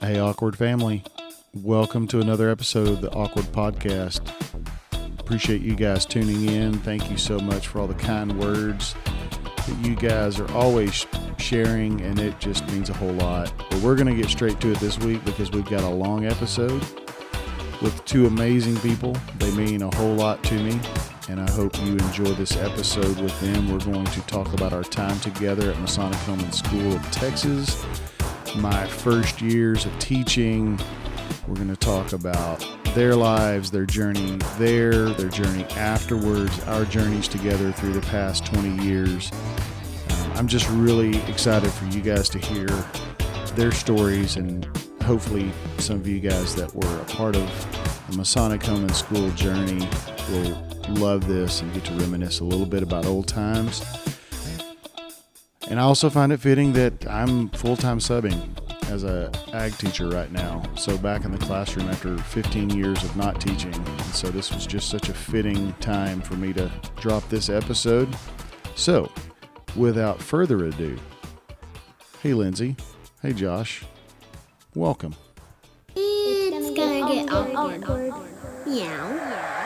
Hey, Awkward Family. Welcome to another episode of the Awkward Podcast. Appreciate you guys tuning in. Thank you so much for all the kind words that you guys are always sharing, and it just means a whole lot. But we're going to get straight to it this week because we've got a long episode with two amazing people. They mean a whole lot to me, and I hope you enjoy this episode with them. We're going to talk about our time together at Masonic and School of Texas, my first years of teaching. We're going to talk about their lives, their journey there, their journey afterwards, our journeys together through the past 20 years. Um, I'm just really excited for you guys to hear their stories and hopefully some of you guys that were a part of the Masonic Home and School journey will love this and get to reminisce a little bit about old times. And I also find it fitting that I'm full time subbing as a ag teacher right now. So back in the classroom after 15 years of not teaching. And so this was just such a fitting time for me to drop this episode. So, without further ado, hey Lindsay, hey Josh, welcome. It's gonna get awkward. Meow. But you're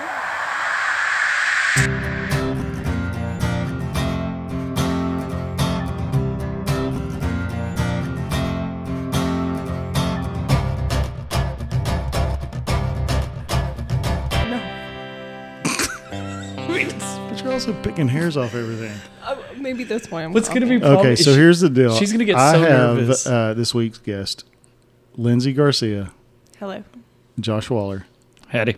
also picking hairs off everything. Uh, maybe that's why I'm. What's going to be problem? Okay, so she- here's the deal. she's gonna get I so have nervous. Uh, this week's guest, Lindsay Garcia, Hello. Josh Waller. Hattie.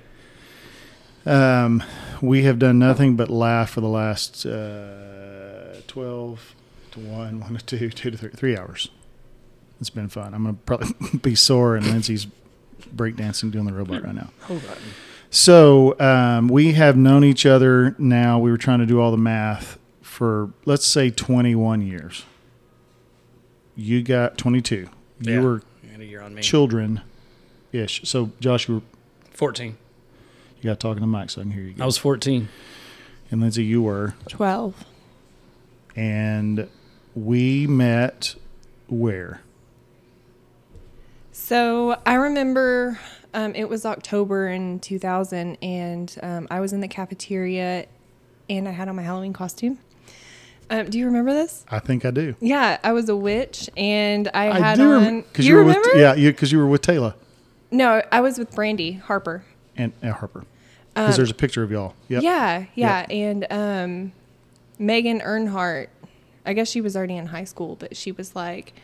Um, we have done nothing but laugh for the last uh, 12 to 1, 1 to 2, 2 to 3, three hours. It's been fun. I'm going to probably be sore, and Lindsay's breakdancing doing the robot right now. Hold on. So um, we have known each other now. We were trying to do all the math for, let's say, 21 years. You got 22. You Yeah. were You got a year on me. children ish. So, Josh, you, were, 14. you got talking to Mike so I can hear you. I was 14. and Lindsay, you were. Twelve. and we met where? So I remember um, it was October in 2000, and um, I was in the cafeteria, and I had on my Halloween costume. Um, do you remember this? I think I do. Yeah, I was a witch, and I, had do on. rem- you, you were remember? with yeah, because you were with Taylor No, I was with Brandy Harper. and uh, Harper. Because there's a picture of y'all. Yep. Um, Yeah, yeah, and um, Megan Earnhardt. I guess she was already in high school, but she was like,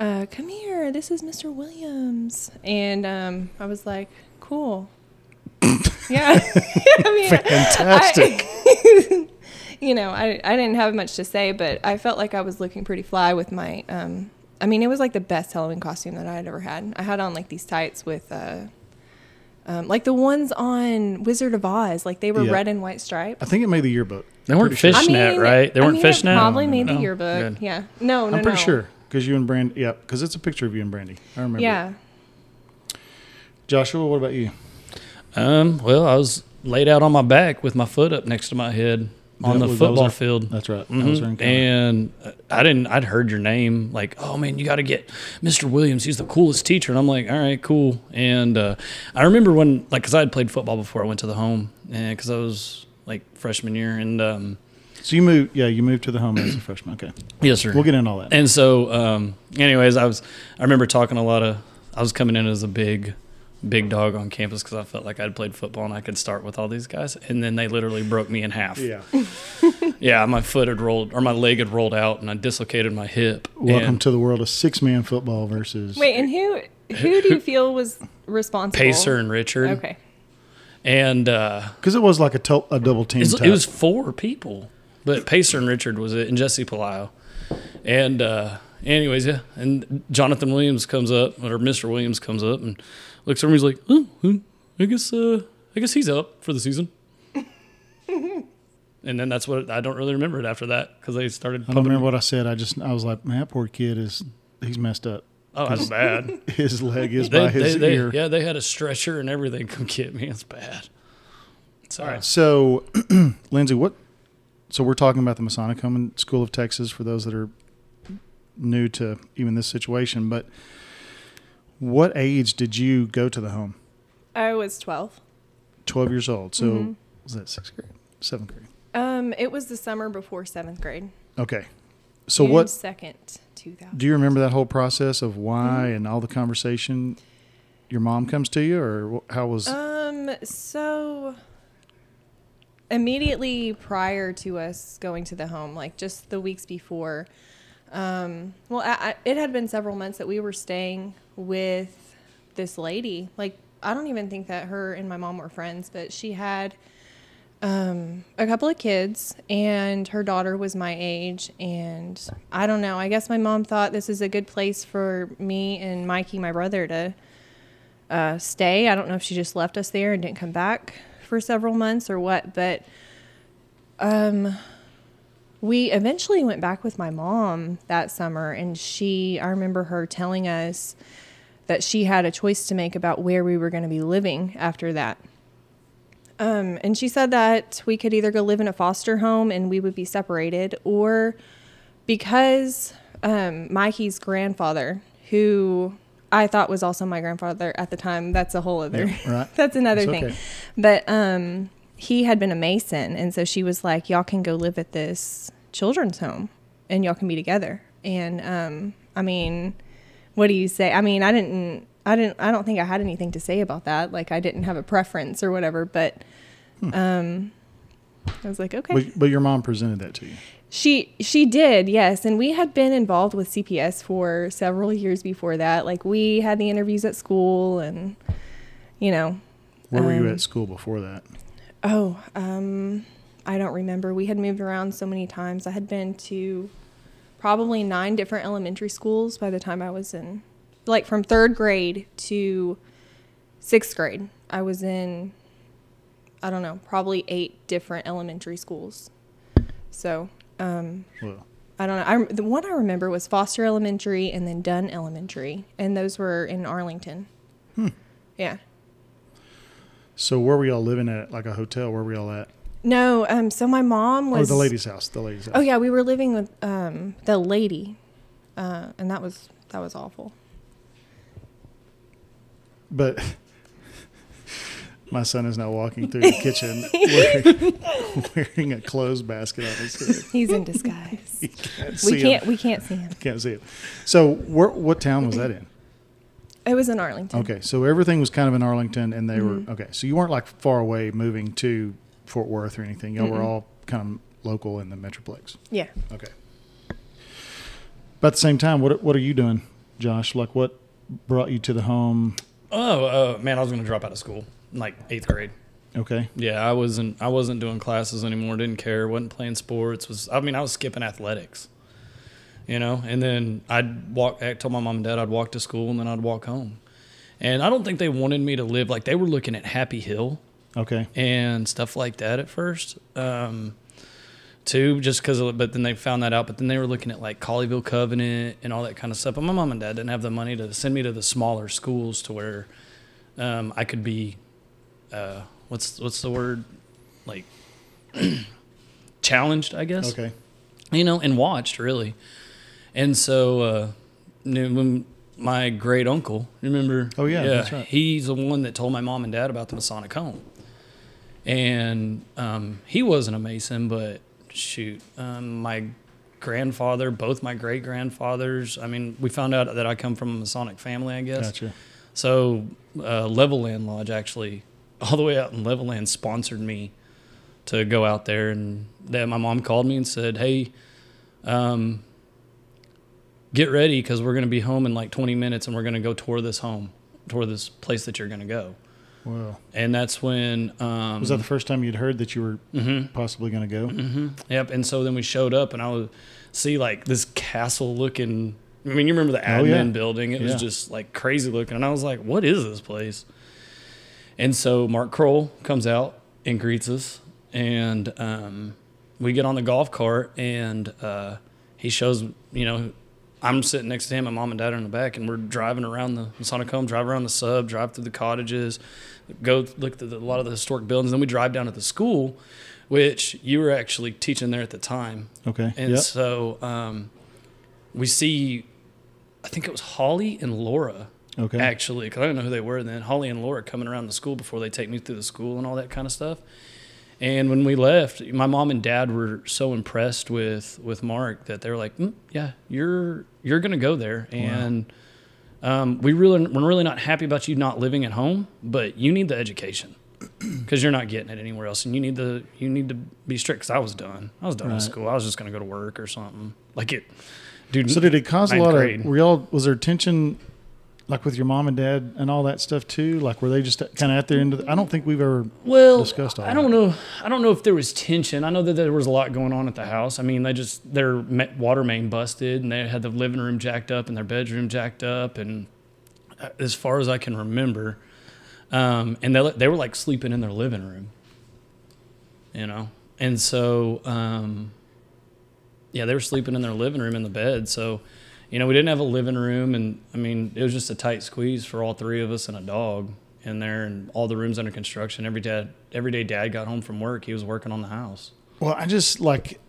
uh, "Come here, this is Mr. Williams," and um, I was like, "Cool." yeah, I mean, Fantastic. I- you know, I I didn't have much to say, but I felt like I was looking pretty fly with my. Um, I mean, it was like the best Halloween costume that I had ever had. I had on like these tights with. Uh, um, like the ones on Wizard of Oz, like they were Yeah. pretty and white stripes. I think it made the yearbook. They weren't Pretty sure. fishnet, right? They weren't mean, fishnet. It probably No, made no, the yearbook. Good. Yeah. No, no, I'm pretty no. sure because you and Brandy. Yeah, because it's a picture of you and Brandy. I remember. Yeah. Joshua, what about you? Um, well, I was laid out on my back with my foot up next to my head on That the was- that football our- field. That's right. That Mhm. was. And uh, I didn't. I'd heard your name, like, oh man, you got to get Mr. Williams. He's the coolest teacher. And I'm like, all right, cool. And uh, I remember when, like, because I had played football before I went to the home, and because I was like freshman year, and um, so you moved. Yeah, you moved to the home as a freshman. Okay, yes, sir. we'll get into all that. And so, um, anyways, I was I remember talking a lot of. I was coming in as a big, big dog on campus because I felt like I'd played football and I could start with all these guys. And then they literally broke me in half. yeah. Yeah, my foot had rolled or my leg had rolled out and I dislocated my hip. Welcome and to the world of six man football versus. Wait, and who who do you feel was responsible? Pacer and Richard. Okay. And uh, Because it was like a, to- a double team. It was four people, but Pacer and Richard was it, and Jesse Palaio. And uh, anyways, yeah, and Jonathan Williams comes up, or Mr. Williams comes up and looks at me. He's like, "Oh, hmm, I guess, uh, I guess he's up for the season." and then that's what I don't really remember it after that because they started. I don't remember what I said. I just I was like, man, that poor kid is he's messed up. Oh, that's bad. His leg is they, by his they, they, ear. yeah, they had a stretcher and everything. Come get me. It's bad. So, All right. So, Lindsay, what? So we're talking about the Masonic Home and School of Texas for those that are new to even this situation. But What age did you go to the home? I was 12. 12 years old. So Mm-hmm. was that sixth grade? Seventh grade. Um, it was the summer before seventh grade. Okay. So June what second, 2000. do you remember that whole process of why Mm-hmm. and all the conversation? Your mom comes to you, or how was? Um, so immediately prior to us going to the home, like just the weeks before, um, well, I, I, it had been several months that we were staying with this lady. Like, I don't even think that her and my mom were friends, but she had um, a couple of kids, and her daughter was my age. And I don't know, I guess my mom thought this is a good place for me and Mikey, my brother, to uh, stay. I don't know if she just left us there and didn't come back for several months or what, but um, we eventually went back with my mom that summer, and she, I remember her telling us that she had a choice to make about where we were going to be living after that. Um, and she said that we could either go live in a foster home and we would be separated, or because um, Mikey's grandfather, who I thought was also my grandfather at the time, that's a whole other, Yeah, right. that's another thing. okay. But um, he had been a mason, and so she was like, "Y'all can go live at this children's home, and y'all can be together." And um, I mean, what do you say? I mean, I didn't, I didn't, I don't think I had anything to say about that. Like, I didn't have a preference or whatever. But um, I was like, okay. But, but your mom presented that to you. She she did, yes, and we had been involved with CPS for several years before that. Like we had the interviews at school, and you know, Where were you Um, at school before that? oh, um, I don't remember. We had moved around so many times. I had been to probably nine different elementary schools by the time I was in, like from third grade to sixth grade. I was in, I don't know, probably eight different elementary schools. So. Um, Well, I don't know. I, the one I remember was Foster Elementary and then Dunn Elementary, and those were in Arlington. Yeah. so where were y'all living at? Like a hotel? Where were y'all at? No. Um. So my mom Or was the lady's house? The lady's house. Oh yeah, we were living with um the lady, uh, and that was that was awful. But my son is now walking through the kitchen wearing, wearing a clothes basket on his head. He's in disguise. You can't we can't him. we can't see him. Can't see it. So, where, what town was that in? It was in Arlington. Okay, so everything was kind of in Arlington, and they Mm-hmm. were okay. So you weren't like far away moving to Fort Worth or anything. Y'all were all kind of local in the metroplex. Yeah. Okay. But at the same time, what what are you doing, Josh? Like, what brought you to the home? Oh uh, man, I was going to drop out of school in like eighth grade. Okay, Yeah, I wasn't. I wasn't doing classes anymore. Didn't care. wasn't playing sports. Was I mean, I was skipping athletics. You know, and then I'd walk. I told my mom and dad I'd walk to school, and then I'd walk home. And I don't think they wanted me to live like they were looking at Happy Hill okay, and stuff like that at first. Um, too, just because. But then they found that out. But then they were looking at like Colleyville Covenant and all that kind of stuff. But my mom and dad didn't have the money to send me to the smaller schools to where um, I could be. Uh, what's what's the word? Like challenged, I guess okay. you know, and watched really. And so, uh, when my great uncle, remember? Oh, yeah, that's right. He's the one that told my mom and dad about the Masonic home. And um, he wasn't a Mason, but shoot, um, my grandfather, both my great grandfathers. I mean, we found out that I come from a Masonic family, I guess. Gotcha. So, uh, Levelland Lodge actually, all the way out in Levelland, sponsored me to go out there. And then my mom called me and said, "Hey, um, get ready because we're going to be home in like 20 minutes, and we're going to go tour this home, tour this place that you're going to go." Well, And that's when um, was that the first time you'd heard that you were Mhm. possibly going to go? hmm Yep. And so then we showed up, and I would see like this castle looking. I mean, you remember the admin Oh, yeah. building? It was just like crazy looking, and I was like, "What is this place?" And so Mark Kroll comes out and greets us, and um, we get on the golf cart, and uh, he shows, you know, I'm sitting next to him, my mom and dad are in the back, and we're driving around the Masonic home, drive around the sub, drive through the cottages, go look at a lot of the historic buildings. Then we drive down to the school, which you were actually teaching there at the time. Okay. And yep. so um, we see, I think it was Holly and Laura Okay. Actually, because I didn't know who they were And then. Holly and Laura coming around the school before they take me through the school and all that kind of stuff. And when we left, my mom and dad were so impressed with with Mark that they were like, mm, "Yeah, you're you're gonna go there." And um, we really we're really not happy about you not living at home, but you need the education because you're not getting it anywhere else, and you need the you need to be strict. Because I was done. I was done with school. I was just gonna go to work or something. Like it, dude. So did it cause a lot grade. of? Were y'all? Was there tension, like with your mom and dad and all that stuff too? Like were they just kind of at their end of? The, I don't think we've ever. well discussed all I don't that. know. I don't know if there was tension. I know that there was a lot going on at the house. I mean, they just their water main busted, and they had the living room jacked up and their bedroom jacked up, and uh, as far as I can remember, um, and they they were like sleeping in their living room. You know, and so um, yeah, they were sleeping in their living room in the bed. So, you know, we didn't have a living room, and I mean, it was just a tight squeeze for all three of us and a dog in there, and all the rooms under construction. Every dad, every day, Dad got home from work, he was working on the house. Well, I just like,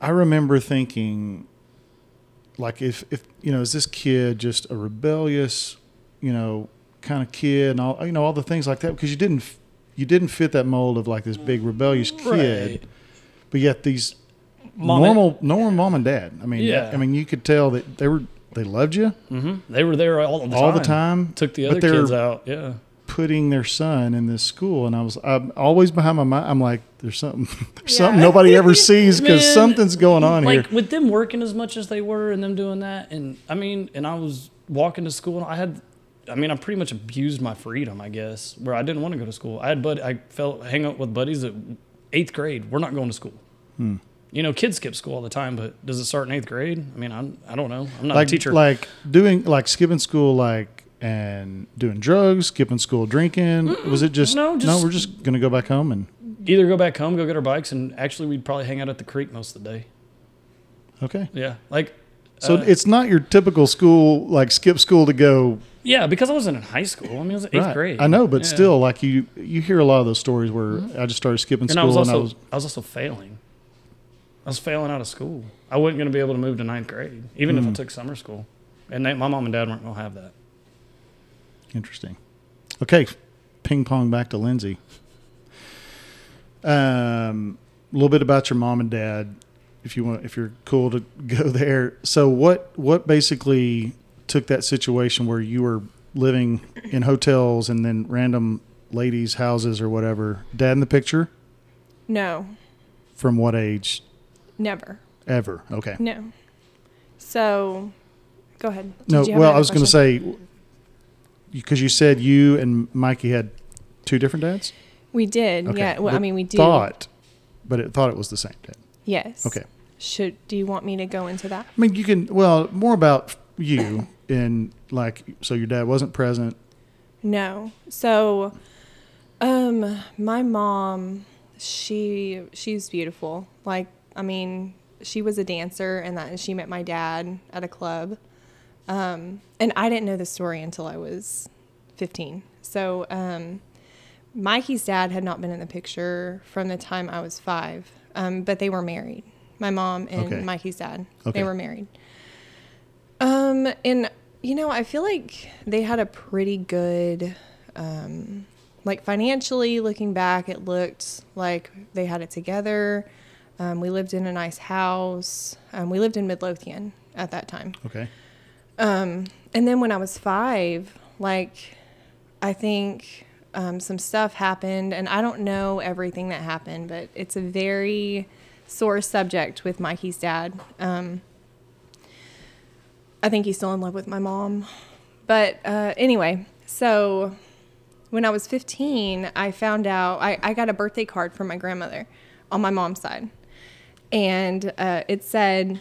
I remember thinking, like if if you know, is this kid just a rebellious, you know, kind of kid and all you know all the things like that because you didn't you didn't fit that mold of like this big rebellious kid, Right. but yet these Mom- normal normal mom and dad. I mean, Yeah. I mean, you could tell that they were they loved you hmm They were there all the time. all the time. Took the other they're kids out. Yeah. Putting their son in this school, and I was I'm always behind my mind. I'm like, there's something, there's Yeah. something nobody ever sees because something's going on like here. with them working as much as they were and them doing that and i mean and i was walking to school and i had i mean i pretty much abused my freedom i guess where i didn't want to go to school i had bud i felt hang out with buddies at eighth grade we're not going to school Hmm. You know kids skip school all the time but does it start in eighth grade? I mean i'm i don't know. I'm not like a teacher. like doing like skipping school like and doing drugs skipping school drinking was it just no, no, we're just gonna go back home and either go back home go get our bikes and actually we'd probably hang out at the creek most of the day. Okay. Yeah like so uh, it's not your typical school like skip school to go yeah because i wasn't in high school. I mean i was eighth right. grade. I know but Yeah. still like you you hear a lot of those stories where i just started skipping And school I also and i was I was also failing. I was failing out of school. I wasn't going to be able to move to ninth grade, even if I Mm. took summer school. And they, my mom and dad weren't going to have that. Interesting. Okay, ping pong back to Lindsay. Um, a little bit about your mom and dad, if you want, if you're cool to go there. So, what what basically took that situation where you were living in hotels and then random ladies' houses or whatever? Dad in the picture. No, From what age never. ever? Okay. No. So, go ahead. Did No. Well, I was going to say because you said you and Mikey had two different dads. we did. Okay. Yeah. Well, I mean, we do. Thought, but it thought it was the same dad. Yes. Okay. Should do you want me to go into that? I mean, you can. Well, more about you and like. So your dad wasn't present. No. So, um, my mom, she she's beautiful. Like, I mean, she was a dancer, and that and she met my dad at a club. Um, and I didn't know the story until I was 15. So, um, Mikey's dad had not been in the picture from the time I was five, um, but they were married. My mom and Okay. Mikey's dad, Okay. they were married. Um, and you know, I feel like they had a pretty good, um, like financially looking back, it looked like they had it together. Um, we lived in a nice house. Um, we lived in Midlothian at that time. Okay. Um, and then when I was five, like, I think um, some stuff happened, and I don't know everything that happened, but it's a very sore subject with Mikey's dad. Um, I think he's still in love with my mom. But uh, anyway, so when I was 15, I found out I, I got a birthday card from my grandmother on my mom's side. And uh, it said,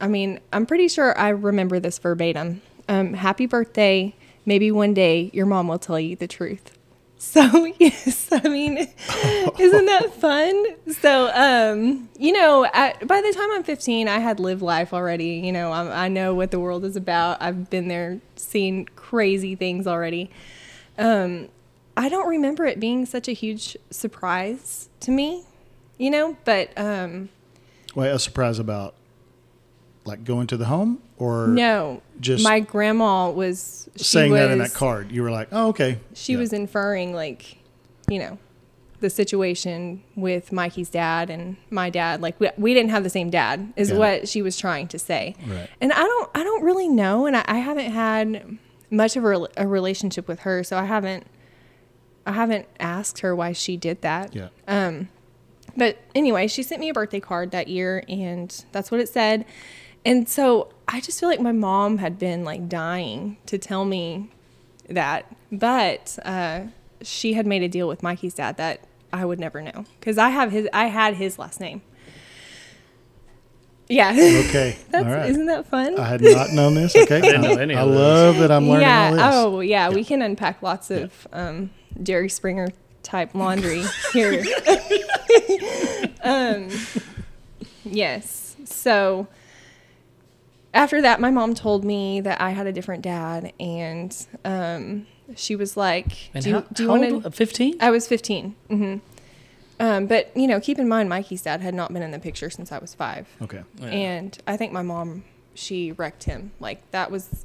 I mean, I'm pretty sure I remember this verbatim. Um, Happy birthday. Maybe one day your mom will tell you the truth. So, yes, I mean, isn't that fun? So, um, you know, at, by the time I'm 15, I had lived life already. You know, I'm, I know what the world is about. I've been there, seen crazy things already. Um, I don't remember it being such a huge surprise to me, you know, but um, Well, a surprise about like going to the home or No, just my grandma was saying that in that card? You were like, oh, okay. She Yeah. was inferring like, you know, the situation with Mikey's dad and my dad. Like we, we didn't have the same dad, is Got it. what she was trying to say. Right. And I don't I don't really know, and I, I haven't had much of a, a relationship with her, so I haven't I haven't asked her why she did that. Yeah. Um, but anyway, she sent me a birthday card that year, and that's what it said. And so I just feel like my mom had been like dying to tell me that, but uh, she had made a deal with Mikey's dad that I would never know because I have his, I had his last name. Yeah, Okay. that's all right. isn't that fun? I had not known this. Okay. didn't know any I love that I'm learning yeah. all this. Oh, yeah, We can unpack lots of um, Jerry Springer type laundry here. um, yes. So after that, my mom told me that I had a different dad, and um, she was like, And "Do you, how, do you want old? to?" Fifteen. I was 15. hmm Um, but you know, keep in mind, Mikey's dad had not been in the picture since I was five. Okay. Yeah. And I think my mom, she wrecked him. Like that was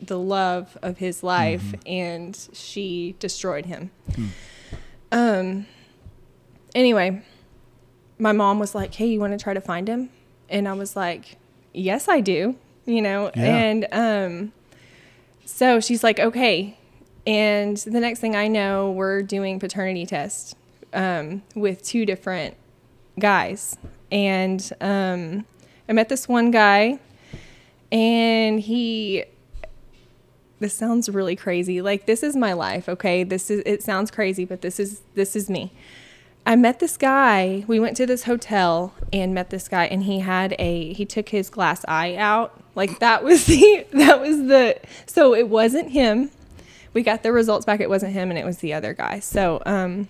the love of his life, and she destroyed him. Um. Anyway, my mom was like, "Hey, you want to try to find him?" And I was like, "Yes, I do." You know, Yeah. and um, so she's like, "Okay." And the next thing I know, we're doing paternity tests um, with two different guys. And um, I met this one guy, and he. This sounds really crazy. Like this is my life, okay? This is it sounds crazy, but this is this is me. I met this guy. We went to this hotel and met this guy and he had a he took his glass eye out. Like that was the that was the so it wasn't him. We got the results back. It wasn't him and it was the other guy. So um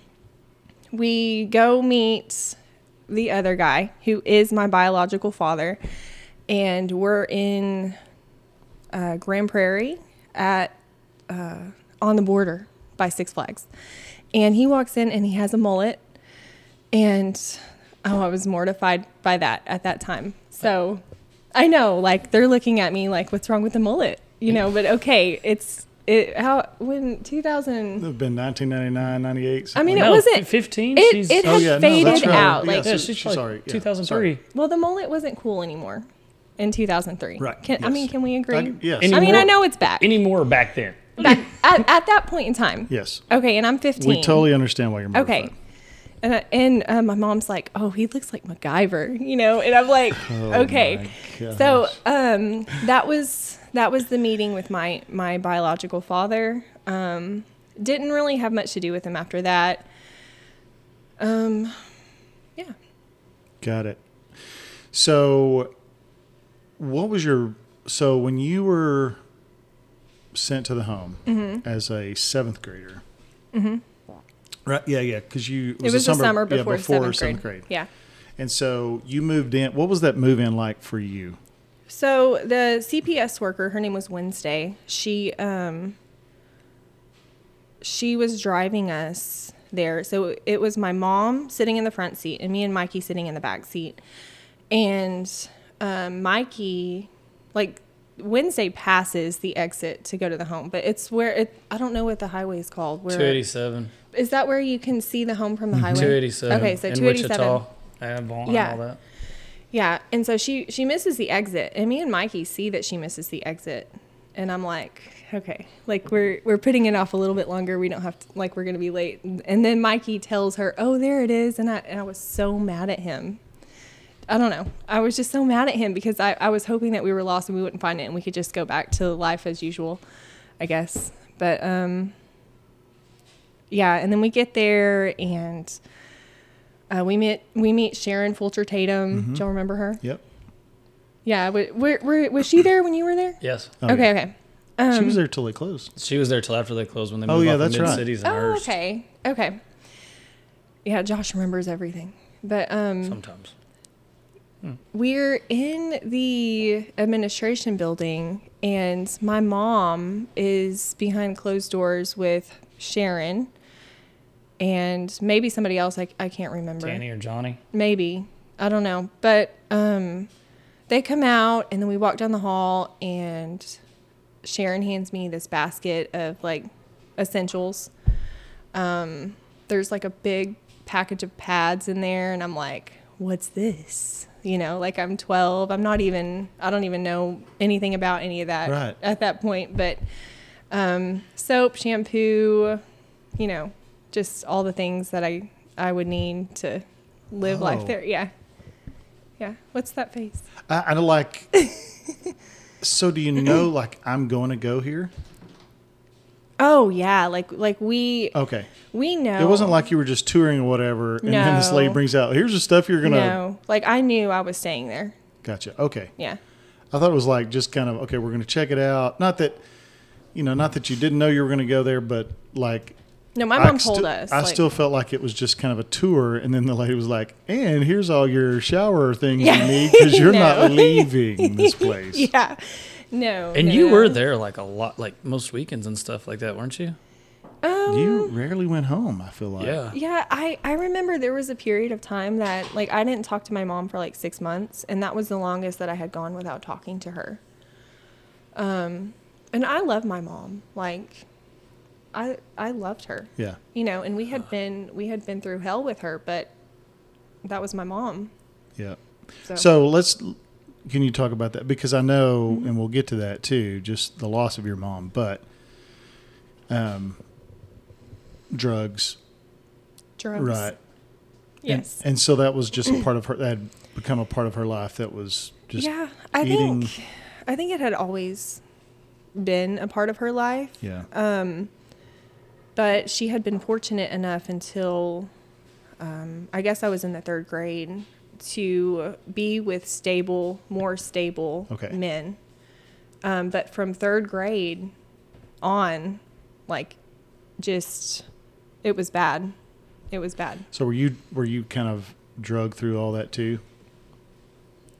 we go meet the other guy who is my biological father and we're in uh, Grand Prairie at uh, on the border by Six Flags. And he walks in and he has a mullet. And oh, I was mortified by that at that time. So I know, like, they're looking at me like, what's wrong with the mullet? You know, but okay, it's it how when 2000 It would have been 1999, 98. I mean, something it no, wasn't- fifteen. it, she's, it Oh, had yeah, faded that's right. out. Yeah, Like, so yeah, she's she's like sorry, yeah, 2003. well, the mullet wasn't cool anymore in 2003. Right, Can, I mean, can we agree? I- yes. I mean, Anymore- I know it's back. Any more back then? back at, at that point in time. Yes. Okay, and I'm 15. We totally understand why you're Okay. And, I- and uh, my mom's like, oh, he looks like MacGyver, you know, and I'm like, okay. Oh my So um, that was that was the meeting with my my biological father. Um, didn't really have much to do with him after that. Um, yeah. Got it. So, what was your so when you were sent to the home Mm-hmm. as a seventh grader? Right. Yeah. Yeah. Because you It was, the summer yeah, before, seventh, grade. Yeah. And so you moved in. What was that move in like for you? So the CPS worker, her name was Wednesday. She um she was driving us there. So it was my mom sitting in the front seat and me and Mikey sitting in the back seat. And um, Mikey, like Wednesday passes the exit to go to the home, but it's where it. I don't know what the highway is called. Where Two eighty seven. is that? Where you can see the home from the highway? Two eighty seven. Okay, so two eighty seven. Avon, Yeah. all that. Yeah, and so she she misses the exit, and me and Mikey see that she misses the exit, and I'm like, okay, like we're we're putting it off a little bit longer. We don't have to like we're gonna be late. And then Mikey tells her, oh, there it is, and I and I was so mad at him. I don't know. I was just so mad at him because I, I was hoping that we were lost and we wouldn't find it and we could just go back to life as usual, I guess. But um, yeah, and then we get there and uh, we meet we meet Sharon Fulcher Tatum. Do y'all remember her? Yep. Yeah, wa- were, were, was she there when you were there? Yes. Oh, okay, yeah. okay. Um, she was there till they closed. She was there till after they closed when they Oh, moved yeah, off that's the mid cities and Oh, Hurst. okay, okay. Yeah, Josh remembers everything. But um, Sometimes. We're in the administration building, and my mom is behind closed doors with Sharon and maybe somebody else. I, I can't remember. Danny or Johnny. maybe i don't know but um they come out, and then we walk down the hall, and Sharon hands me this basket of like essentials. Um, there's like a big package of pads in there, and I'm like, what's this? You know, like I'm 12. I'm not even, I don't even know anything about any of that Right. at that point. But um, soap, shampoo, you know, just all the things that I, I would need to live Oh. life there. Yeah. Yeah. What's that face? I, I don't like. so do you know like I'm going to go here? Oh yeah, like like we Okay. we know. It wasn't like you were just touring or whatever, and then this lady brings out, "Here's the stuff you're gonna." no, like I knew I was staying there. Gotcha. Okay. Yeah. I thought it was like just kind of okay. We're gonna check it out. Not that, you know, not that you didn't know you were gonna go there, but like No, my I mom told sti- us. I like- still felt like it was just kind of a tour, and then the lady was like, "And here's all your shower things Yeah. you need because you're No. not leaving this place." Yeah. No. And no, you were there like a lot, like most weekends and stuff like that, weren't you? Um, You rarely went home. I feel like. Yeah. Yeah, I, I remember there was a period of time that like I didn't talk to my mom for like six months, and that was the longest that I had gone without talking to her. Um, and I love my mom. Like, I I loved her. Yeah. You know, and we had been we had been through hell with her, but that was my mom. Yeah. So, So let's. Can you talk about that? Because I know, Mm-hmm. and we'll get to that too. Just the loss of your mom, but um, drugs, drugs. right? Yes. And, and so that was just a part of her. That had become a part of her life. That was just yeah, I eating- think I think it had always been a part of her life. yeah. Um, but she had been fortunate enough until um, I guess I was in the third grade to be with stable, more stable Okay. men. Um, but from third grade on, like, just it was bad. It was bad. So were you were you kind of drug through all that too?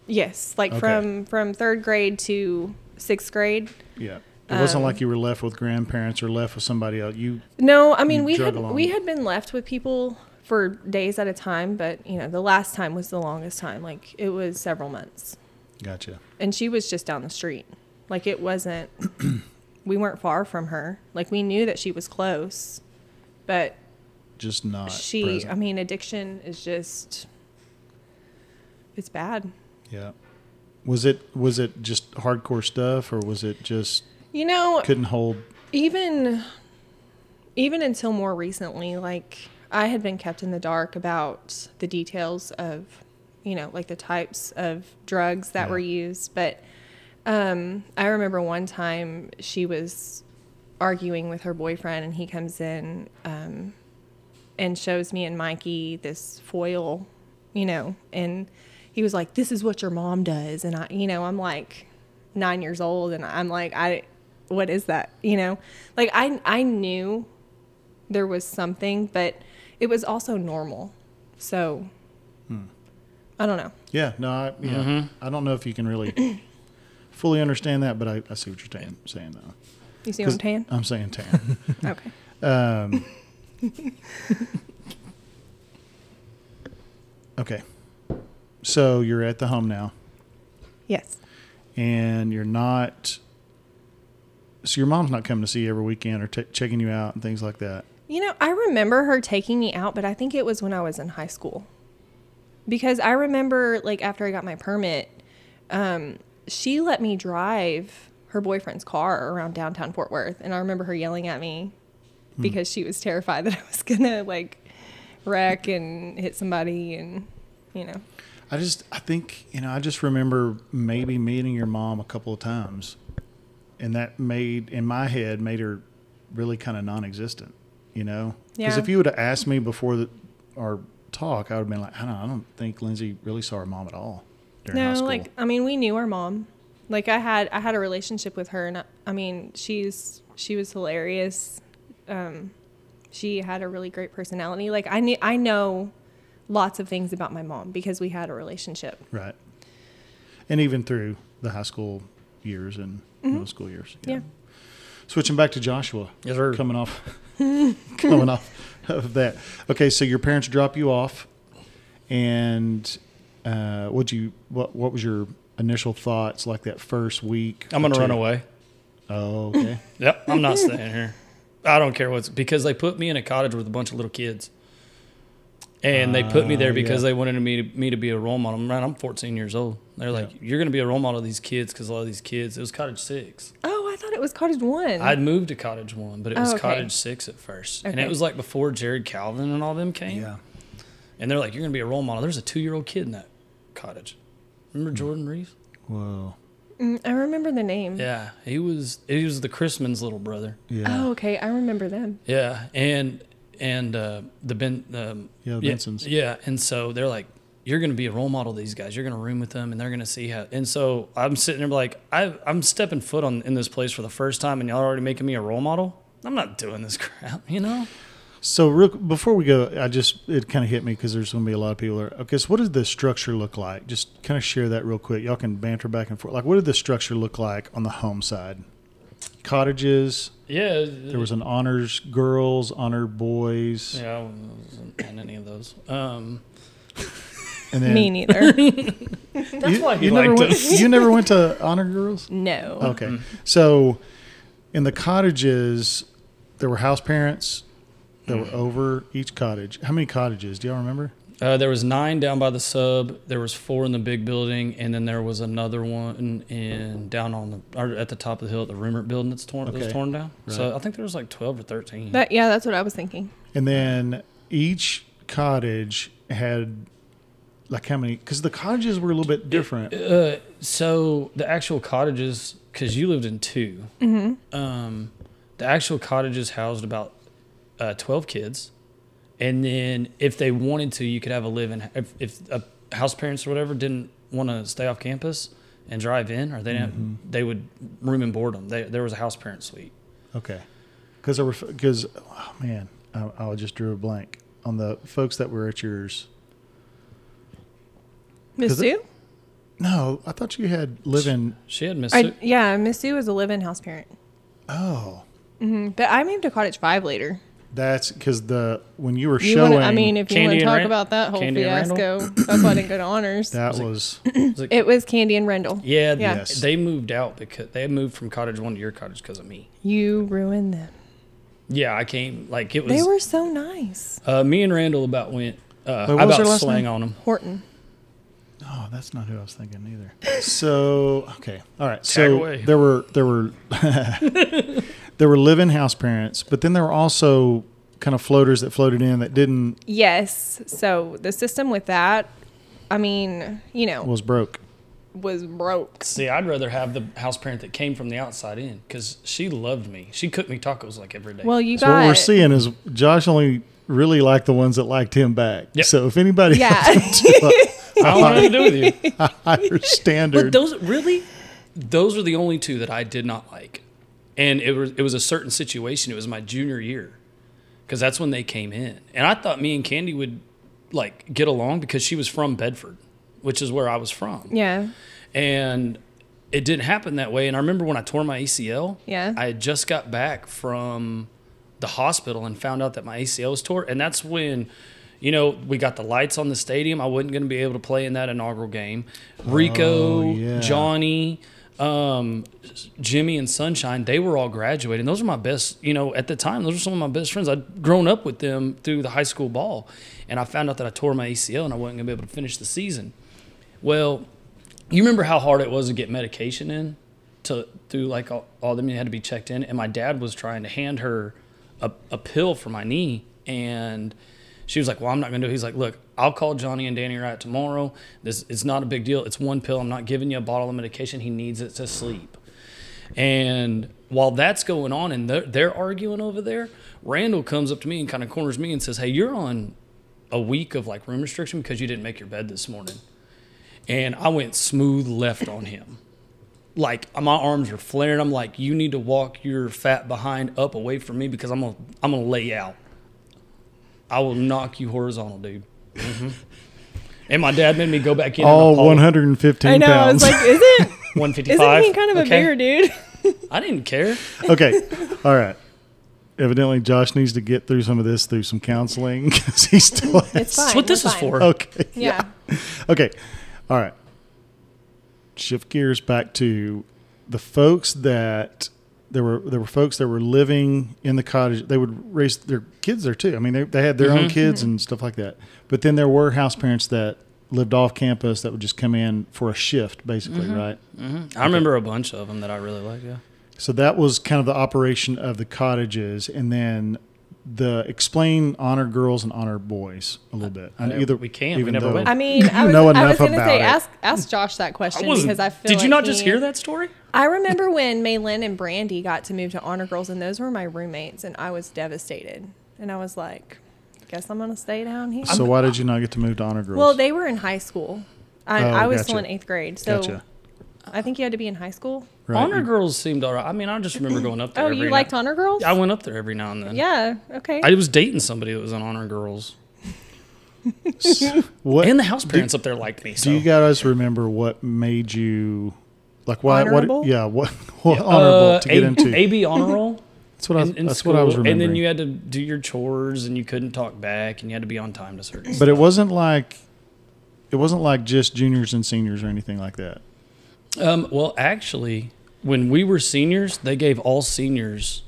Yes, like Okay. from from third grade to sixth grade. Yeah. It wasn't Um, like you were left with grandparents or left with somebody else. You No, I mean we had along. we had been left with people for days at a time, but you know the last time was the longest time. Like it was several months, gotcha. and she was just down the street. Like it wasn't. we weren't far from her. Like we knew that she was close, but Just not she. present. I mean, addiction is just. It's bad. yeah. Was it was it just hardcore stuff or was it just You know, couldn't hold? even even until more recently like i had been kept in the dark about the details of you know like the types of drugs that Yeah. were used but um i remember one time she was arguing with her boyfriend and he comes in um and shows me and mikey this foil you know and he was like this is what your mom does and i you know i'm like nine years old and i'm like i what is that you know like i i knew there was something but it was also normal so i don't know Yeah, no, I, yeah. Mm-hmm. I don't know if you can really fully understand that, but I, I see what you're saying. Saying though, you see what i'm 'Cause saying I'm saying tan. okay Um, okay, so you're at the home now, yes and you're not. So your mom's not coming to see you every weekend or t- checking you out and things like that. You know, I remember her taking me out, but I think it was when I was in high school. Because I remember, like, after I got my permit, um, she let me drive her boyfriend's car around downtown Fort Worth. And I remember her yelling at me because she was terrified that I was going to, like, wreck and hit somebody and, you know. I just, I think, you know, I just remember maybe meeting your mom a couple of times, and that made, in my head, made her really kind of non-existent. You know, because Yeah. if you would have asked me before the, our talk, I would have been like, I don't, I don't think Lindsay really saw her mom at all during high No, like I mean, we knew our mom. Like I had I had a relationship with her, and I, I mean, she's she was hilarious. Um, she had a really great personality. Like I knew I know lots of things about my mom because we had a relationship. right, and even through the high school years and middle school years. Mm-hmm. Yeah. Switching back to Joshua. Yes, sir. Coming off, coming off of that. Okay, so your parents drop you off, and uh, what you what what was your initial thoughts like that first week? I'm gonna run away. Oh, okay. Yep, I'm not staying here. I don't care what's because they put me in a cottage with a bunch of little kids, and they put me there Ah, because yeah. they wanted me to, me to be a role model. Man, I'm 14 years old. They're like, "You're going to be a role model of these kids because a lot of these kids." It was cottage six. Oh, I thought it was Cottage One. I'd moved to cottage one, but it was Oh, okay. cottage six at first, and it was like before Jared Calvin and all them came. yeah. And they're like, "You're going to be a role model." There's a two year old kid in that cottage. Remember Jordan Reeves? Whoa. Mm, I remember the name. Yeah, he was. He was the Chrisman's little brother. Yeah. Oh, okay. I remember them. Yeah, and and uh, the Ben, um, Yeah, the yeah, Bensons. yeah, and so they're like, you're going to be a role model to these guys. You're going to room with them, and they're going to see how. And so I'm sitting there like, I I'm stepping foot on in this place for the first time, and y'all are already making me a role model. I'm not doing this crap, you know. So, real, before we go, I just it kind of hit me because there's going to be a lot of people there. Okay, so what does the structure look like? Just kind of share that real quick. Y'all can banter back and forth. Like, what did the structure look like on the home side? Cottages. Yeah, There was an honors girls, honor boys, Yeah, I wasn't in any of those. Um, and then Me neither. that's you, why he you never liked went. us. you never went to honor girls. no. Okay, so in the cottages, there were house parents that were over each cottage. How many cottages? Do y'all remember? Uh, there was nine down by the sub. There was four in the big building, and then there was another one in down on the or at the top of the hill at the Rumor building that's torn that was torn down. So I think there was like twelve or thirteen. That yeah, that's what I was thinking. And then each cottage had like how many? Because the cottages were a little bit different. uh, so the actual cottages, because you lived in 2 Mm-hmm. um, the actual cottages housed about uh, twelve kids, and then if they wanted to, you could have a live-in. If, if uh, house parents or whatever didn't want to stay off campus and drive in, or they didn't, they would room and board them. They, there was a house parent suite. Okay, because there were because oh man, I, I just drew a blank on the folks that were at yours. Miss it- Sue? No, I thought you had live in. She had Miss. I, Sue- yeah, Miss Sue was a live-in house parent. Oh, hmm But I moved to Cottage Five later. That's because the when you were You showing. wanna, I mean, if you want to and talk Ran- about that whole Candy and fiasco, that's why I didn't go to honors. that Was it- was was it- It was Candy and Randall. yeah, Yeah. Yes. they moved out because they moved from cottage one to your cottage because of me. You ruined them. Yeah, I came like it was. They were so nice. Uh, me and Randall about went. Uh, Wait, what I was about their last swang name? on them. Horton. Oh, that's not who I was thinking either. So okay, all right. Tag So away. there were there were there were live-in house parents, but then there were also kind of floaters that floated in that didn't Yes. So the system with that, I mean, you know, was broke. was broke. See, I'd rather have the house parent that came from the outside in because she loved me. She cooked me tacos like every day. Well, you So got what we're seeing is Josh only really liked the ones that liked him back. Yep. So if anybody Yeah. has a I don't know what to do with you. higher But those really, those are the only two that I did not like, and it was it was a certain situation. It was my junior year, because that's when they came in, and I thought me and Candy would like get along because she was from Bedford, which is where I was from. yeah. and it didn't happen that way. And I remember when I tore my ACL, Yeah. I had just got back from the hospital and found out that my ACL was tore, and that's when. You know, we got the lights on the stadium. I wasn't going to be able to play in that inaugural game. Rico, Oh, yeah. Johnny, um, Jimmy, and Sunshine, they were all graduating. Those are my best, you know, at the time, those are some of my best friends. I'd grown up with them through the high school ball. And I found out that I tore my ACL and I wasn't going to be able to finish the season. Well, you remember how hard it was to get medication in to through like all, all them you had to be checked in and my dad was trying to hand her a, a pill for my knee and she was like well i'm not going to do it he's like look i'll call johnny and danny right tomorrow this it's not a big deal it's one pill i'm not giving you a bottle of medication he needs it to sleep and while that's going on and they're, they're arguing over there randall comes up to me and kind of corners me and says hey you're on a week of like room restriction because you didn't make your bed this morning and I went smooth left on him. Like my arms are flaring. I'm like, you need to walk your fat behind up away from me because I'm gonna I'm gonna lay out. I will knock you horizontal, dude. Hmm And my dad made me go back in. all and 115 I know. I pounds. was like, is it? one fifty Isn't five. he kind of a bigger dude? I didn't care. okay, all right. Evidently, Josh needs to get through some of this through some counseling because he still has. It's fine. That's what this we're is fine. for. Okay. Yeah. Okay. All right. shift gears back to the folks that there were there were folks that were living in the cottage. They would raise their kids there too. I mean, they, they had their own mm-hmm. kids mm-hmm. and stuff like that. But then there were house parents that lived off campus that would just come in for a shift, basically, mm-hmm. right? I remember a bunch of them that I really liked. Yeah. So that was kind of the operation of the cottages, and then the explain honor girls and honor boys a little bit. And Uh, we can't. We even never though- went. I mean, I was, know I was going to about say, it. ask ask Josh that question because I feel Did you like not just he- hear that story? I remember when Maylin and Brandy got to move to Honor Girls, and those were my roommates, and I was devastated. And I was like, guess I'm going to stay down here. So why did you not get to move to honor girls? well, they were in high school. I, Oh, I was still in eighth grade. So gotcha. I think you had to be in high school. Right. Honor girls seemed all right. I mean, I just remember going up there. Oh, every you liked night. Honor Girls? I went up there every now and then. yeah. Okay. I was dating somebody that was on honor girls, What and the house parents up there liked me. So. do you guys remember? What made you like why? Honorable? What? Yeah. What? what honorable Uh, to get A- into? AB honor roll. that's what I. in, in that's school, what I was remembering. and then you had to do your chores, and you couldn't talk back, and you had to be on time to certain. but it wasn't like. It wasn't like just juniors and seniors or anything like that. Um, well, actually, when we were seniors, they gave all seniors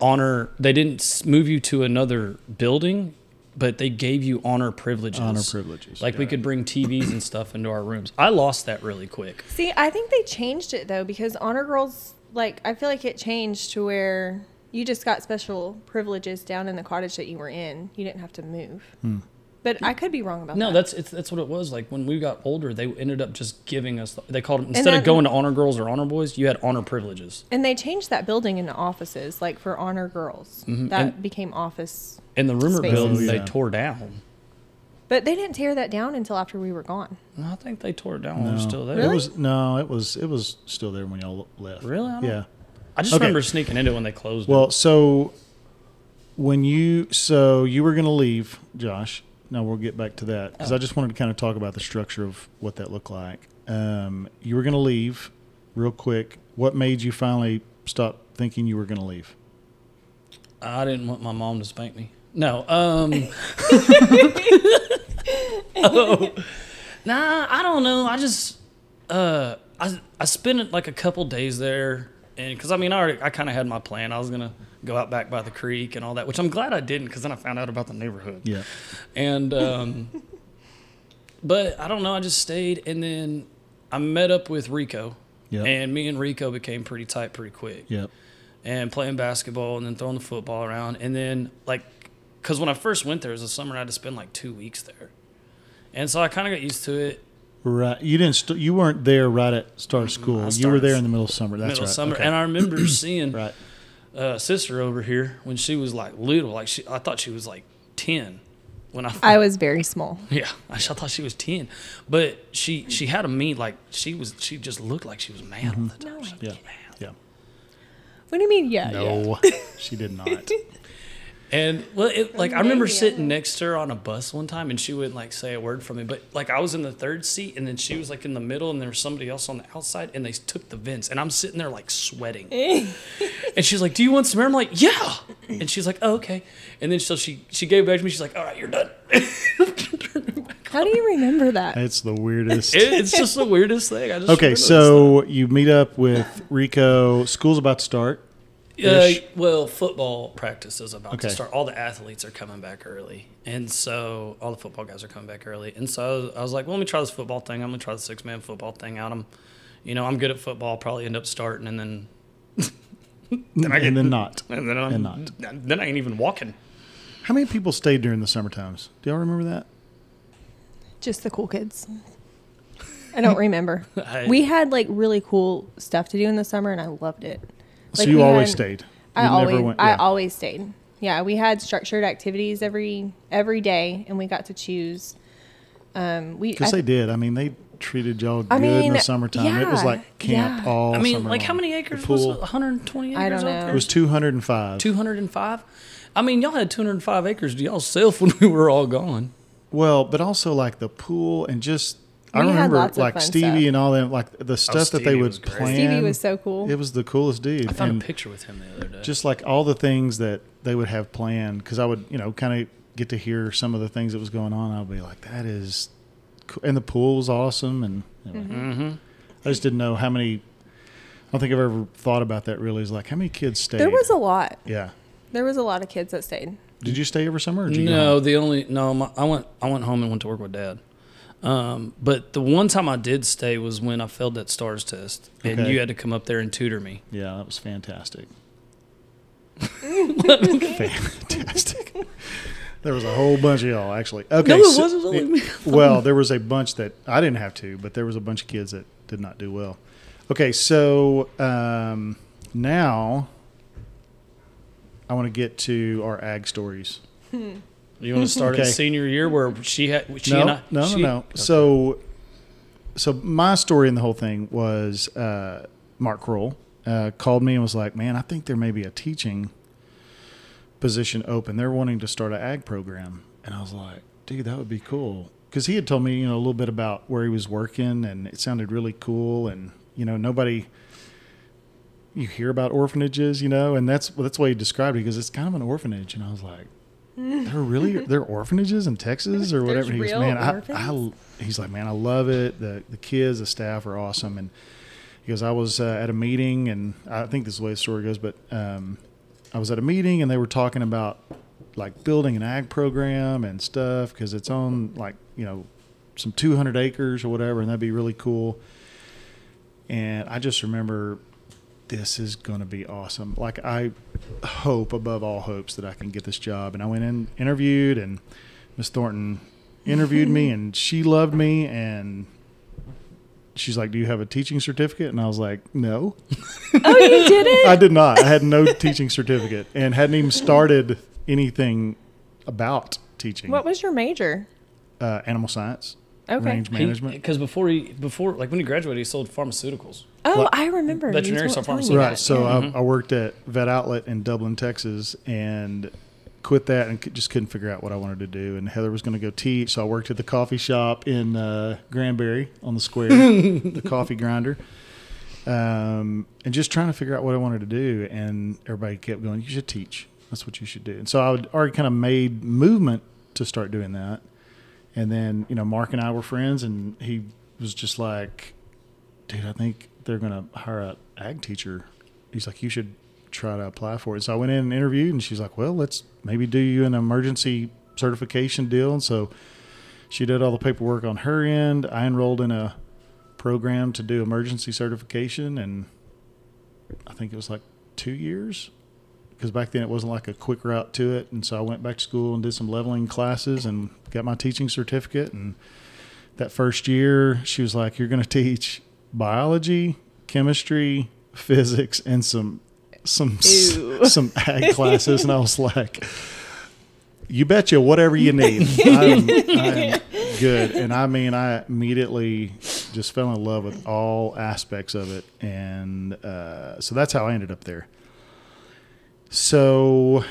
honor. They didn't move you to another building, but they gave you honor privileges. Honor privileges. Like we could bring TVs and stuff into our rooms. I lost that really quick. See, I think they changed it though because Honor Girls, like, I feel like it changed to where you just got special privileges down in the cottage that you were in. You didn't have to move. Hmm. But I could be wrong about No, that. that's it's, that's what it was. Like when we got older, they ended up just giving us. They called it instead of going to honor girls or honor boys, you had honor privileges. And they changed that building into offices, like for honor girls. That Mm-hmm. And- became office. And the rumor Spaces. building they yeah. tore down. But they didn't tear that down until after we were gone. No, I think they tore it down while we No. were still there. It was no. It was. It was still there when y'all left. Really? I don't- Yeah. I just Okay. remember sneaking into it when they closed. Well, it. so when you so you were going to leave, Josh. Now we'll get back to that because I just wanted to kind of talk about the structure of what that looked like. Um, you were going to leave real quick. What made you finally stop thinking you were going to leave? I didn't want my mom to spank me. No. Um. oh. Nah, I don't know. I just uh I I spent like a couple days there and because I mean I already I kind of had my plan. I was gonna go out back by the creek and all that, which I'm glad I didn't because then I found out about the neighborhood. Yeah. And um, but I don't know. I just stayed, and then I met up with Rico, Yep. and me and Rico became pretty tight pretty quick. Yep. And playing basketball, and then throwing the football around, and then like, because when I first went there, it was a summer, I had to spend like two weeks there, and so I kind of got used to it. Right. You didn't. St- you weren't there right at start of school. You were there in the middle of summer. That's middle right. summer, Okay. and I remember seeing right. Uh, sister over here when she was like little, like she, I thought she was like ten when I I was very small. Yeah, I I thought she was ten, but she she had a mean like she was she just looked like she was mad all the time. No, She I was Yeah. mad. Yeah. What do you mean? Yeah. yeah. No, she did not. And well, it, like I remember sitting next to her on a bus one time, and she wouldn't like say a word from me. But like I was in the third seat, and then she was like in the middle, and there was somebody else on the outside, and they took the vents, and I'm sitting there like sweating. and she's like, "Do you want some air?" I'm like, "Yeah." And she's like, oh, "Okay." And then so she she gave it back to me. She's like, "All right, you're done." How do you remember that? It's the weirdest. It- it's just the weirdest thing. I just okay, so you meet up with Rico. School's about to start. Uh, well, football practice is about Okay. to start. All the athletes are coming back early, and so all the football guys are coming back early. And so I was, I was like, well, let me try this football thing. I'm gonna try the six man football thing out. I'm, you know, I'm good at football. I'll probably end up starting, and then then I get- then not. and then I'm And not. Then I ain't even walking. How many people stayed during the summer times? Do y'all remember that? Just the cool kids. I don't remember. I- we had like really cool stuff to do in the summer, and I loved it. So Like, you always had- stayed. I You always, I yeah. always stayed. Yeah, we had structured activities every every day, and we got to choose. Um, we Because they did. I mean, they treated y'all good I in the summertime. it was like camp yeah. all I mean, summer like how many The acres was it? 120 acres I don't know. It was 205. 205. I mean, y'all had 205 acres to y'allself when we were all gone. Well, but also like the pool and just I We had remember lots of like fun Stevie stuff. and all them like the stuff that they would plan. Stevie was so cool. It was the coolest dude. I found and a picture with him the other day. just like all the things that they would have planned because I would you know kind of get to hear some of the things that was going on. I'll be like, that is co- and the pool was awesome. And anyway, Mm-hmm. I just didn't know how many. I don't think I've ever thought about that. Really, is like how many kids stayed. There was a lot. yeah. There was a lot of kids that stayed. Did you stay over summer? Or did No, home? the only no, my, I went I went home and went to work with dad. Um, but the one time I did stay was when I failed that stars test, and Okay. you had to come up there and tutor me. Yeah, that was fantastic. fantastic. There was a whole bunch of y'all actually. Okay. No, it so- wasn't only me. well, there was a bunch that I didn't have to, but there was a bunch of kids that did not do well. Okay, so um, now I want to get to our ag stories. You want to start Okay. at senior year where she had she no, and I no, she- no, no. So, so my story in the whole thing was uh, Mark Kroll uh, called me and was like, "Man, I think there may be a teaching position open. They're wanting to start an ag program." And I was like, "Dude, that would be cool." Because he had told me, you know, a little bit about where he was working, and it sounded really cool. And you know, nobody you hear about orphanages, you know, and that's that's the way he described it because it's kind of an orphanage. And I was like, "They're really they're orphanages in Texas or whatever." He goes, real "Man, I. I he's like, man, I love it. The the kids, the staff are awesome. And he goes, I was uh, at a meeting, and I think this is the way the story goes, but um, I was at a meeting, and they were talking about like building an ag program and stuff because it's on like you know some 200 acres or whatever, and that'd be really cool. And I just remember this is going to be awesome. Like I hope above all hopes that I can get this job. And I went in, interviewed, and Miss Thornton interviewed me, and she loved me, and she's like, "Do you have a teaching certificate?" And I was like, "No, Oh, you did it? I did not. I had no teaching certificate, and hadn't even started anything about teaching. What was your major? uh, animal science, Okay. range management? because before he before like when he graduated he sold pharmaceuticals. Oh, Well- I remember. Veterinary You told- self telling me pharmacy. Right. that, So yeah. I, I worked at Vet Outlet in Dublin, Texas, and quit that and just couldn't figure out what I wanted to do. And Heather was going to go teach, so I worked at the coffee shop in uh, Granbury on the square, the coffee grinder, um, and just trying to figure out what I wanted to do. And everybody kept going, "You should teach. That's what you should do." And so I would already kind of made movement to start doing that. And then you know, Mark and I were friends, and he was just like, dude, I think they're going to hire a ag teacher. He's like, you should try to apply for it. So I went in and interviewed, and she's like, well, let's maybe do you an emergency certification deal. And so she did all the paperwork on her end. I enrolled in a program to do emergency certification, and I think it was like two years because back then it wasn't like a quick route to it. And so I went back to school and did some leveling classes and got my teaching certificate. And that first year, she was like, "You're going to teach biology, chemistry, physics, and some some some ag classes." And I was like, "You betcha, whatever you need, I'm, I'm good." And I mean, I immediately just fell in love with all aspects of it, and uh, so that's how I ended up there. So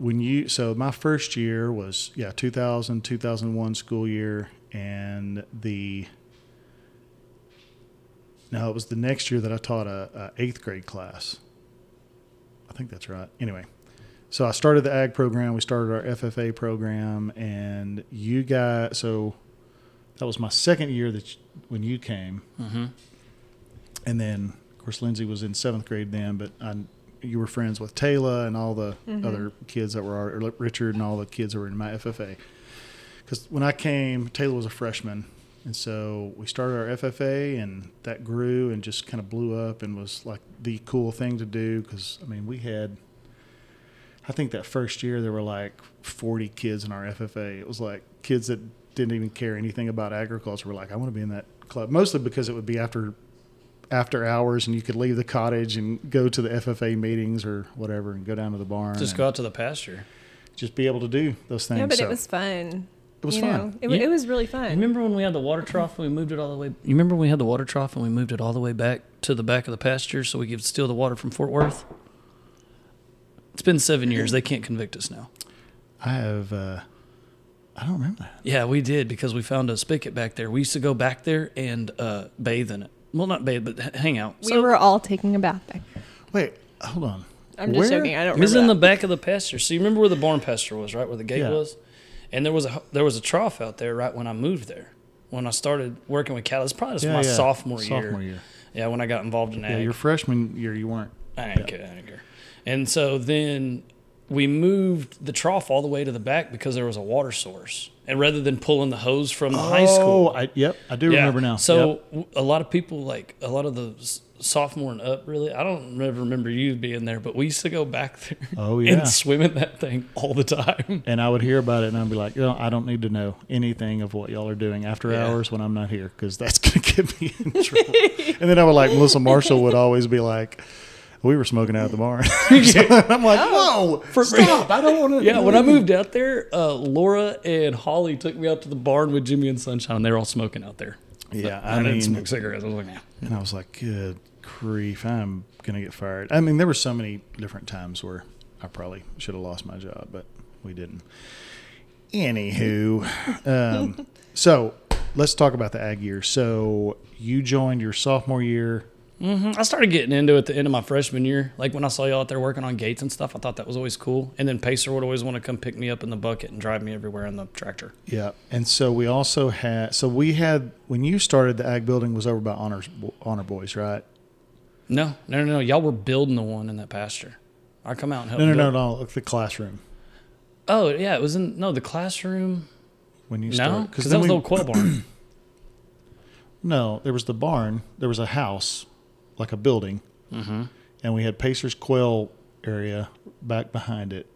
when you so my first year was yeah 2000 2001 school year and the no it was the next year that i taught a, a eighth grade class. I think that's right. Anyway so i started the ag program. We started our ffa program and you guys so that was my second year that you, when you came. Mm-hmm. and then of course lindsay was in seventh grade then but I, you were friends with Taylor and all the other kids that were our, Richard and all the kids that were in my FFA. Because when I came, Taylor was a freshman, and so we started our FFA, and that grew and just kind of blew up and was like the cool thing to do. Because I mean, we had, I think that first year there were like 40 kids in our FFA. It was like kids that didn't even care anything about agriculture were like, I want to be in that club. Mostly because it would be after after hours and you could leave the cottage and go to the FFA meetings or whatever and go down to the barn. Just go out to the pasture. just be able to do those things. Yeah, but So it was fun. It was you fun. know? It, You- it was really fun. Remember when we had the water trough and we moved it all the way? You remember when we had the water trough and we moved it all the way back to the back of the pasture so we could steal the water from Fort Worth? It's been seven years. They can't convict us now. I have, uh, I don't remember that. Yeah, we did because we found a spigot back there. We used to go back there and uh, bathe in it. Well, not bathe, but hang out. we were all taking a bath there. Wait, hold on. I'm just Where? joking. I don't It was remember. in the back of the pasture. So you remember where the barn pasture was, right? Where the gate Yeah. was, and there was a there was a trough out there right when I moved there. when I started working with cattle. It's probably just Yeah, my yeah. sophomore, year. Sophomore year. Yeah, when I got involved in ag. Yeah, your freshman year you weren't. I didn't care. I didn't care. And so then we moved the trough all the way to the back because there was a water source. And rather than pulling the hose from the high school, Oh, I, yep, I do remember now. So Yep. a lot of people, like a lot of the sophomore and up, really, I don't never remember you being there, but we used to go back there Oh, yeah. and swim in that thing all the time. and I would hear about it, and I'd be like, "No, I don't need to know anything of what y'all are doing after Yeah. hours when I'm not here, because that's going to get me in trouble." and then I would like Melissa Marshall would always be like, "We were smoking out at the barn." I'm like, Oh. "Whoa, stop! I don't want to." Yeah, when I moved out there, uh, Laura and Holly took me out to the barn with Jimmy and Sunshine. and They were all smoking out there. yeah, I, I didn't smoke cigarettes. I was like, nah. and I was like, "Good grief, I'm gonna get fired." I mean, there were so many different times where I probably should have lost my job, but we didn't. Anywho, um, so let's talk about the ag year. So you joined your sophomore year. I started getting into it at the end of my freshman year. Like when I saw y'all out there working on gates and stuff, I thought that was always cool. And then Pacer would always want to come pick me up in the bucket and drive me everywhere in the tractor. Yeah, and so we also had. So we had when you started the ag building was over by honors honor boys, right? No, no, no, no. Y'all were building the one in that pasture. I come out and help. No, no, no, no. The classroom Oh yeah, it was in no the classroom. when you No, because that was we- the old quail barn. No, there was the barn. There was a house, like a building, mm-hmm. and we had Pacers Quail area back behind it.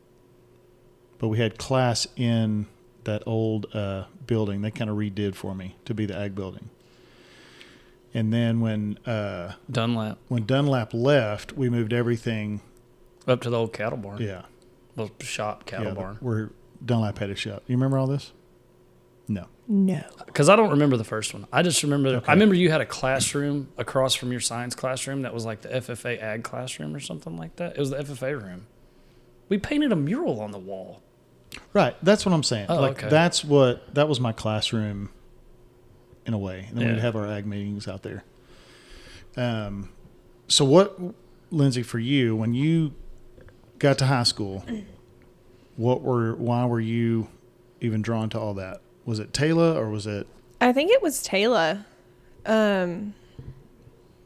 But we had class in that old uh, building. They kind of redid for me to be the ag building. And then when uh, Dunlap when Dunlap left, we moved everything. up to the old cattle barn. Yeah, Well, shop cattle yeah, barn. where Dunlap had a shop. You remember all this? No. No. Because I don't remember the first one. I just remember. Okay. I remember you had a classroom across from your science classroom that was like the FFA ag classroom or something like that. It was the FFA room. We painted a mural on the wall. Right. That's what I'm saying. Oh, like okay. that's what that was my classroom in a way. And then we'd have our ag meetings out there. Um so what Lindsay for you when you got to high school, what were why were you even drawn to all that? Was it Taylor or was it I think it was Taylor. Um,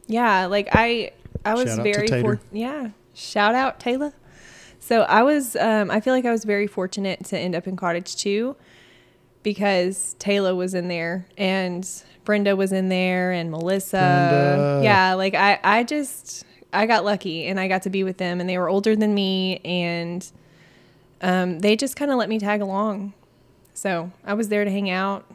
yeah, like I, I was Shout out to very Tater. for, yeah. Shout out Taylor. So I was, um, I feel like I was very fortunate to end up in Cottage too, because Taylor was in there and Brenda was in there and Melissa. Brenda. Yeah, like I, I just, I got lucky and I got to be with them, and they were older than me, and um, they just kind of let me tag along. So I was there to hang out.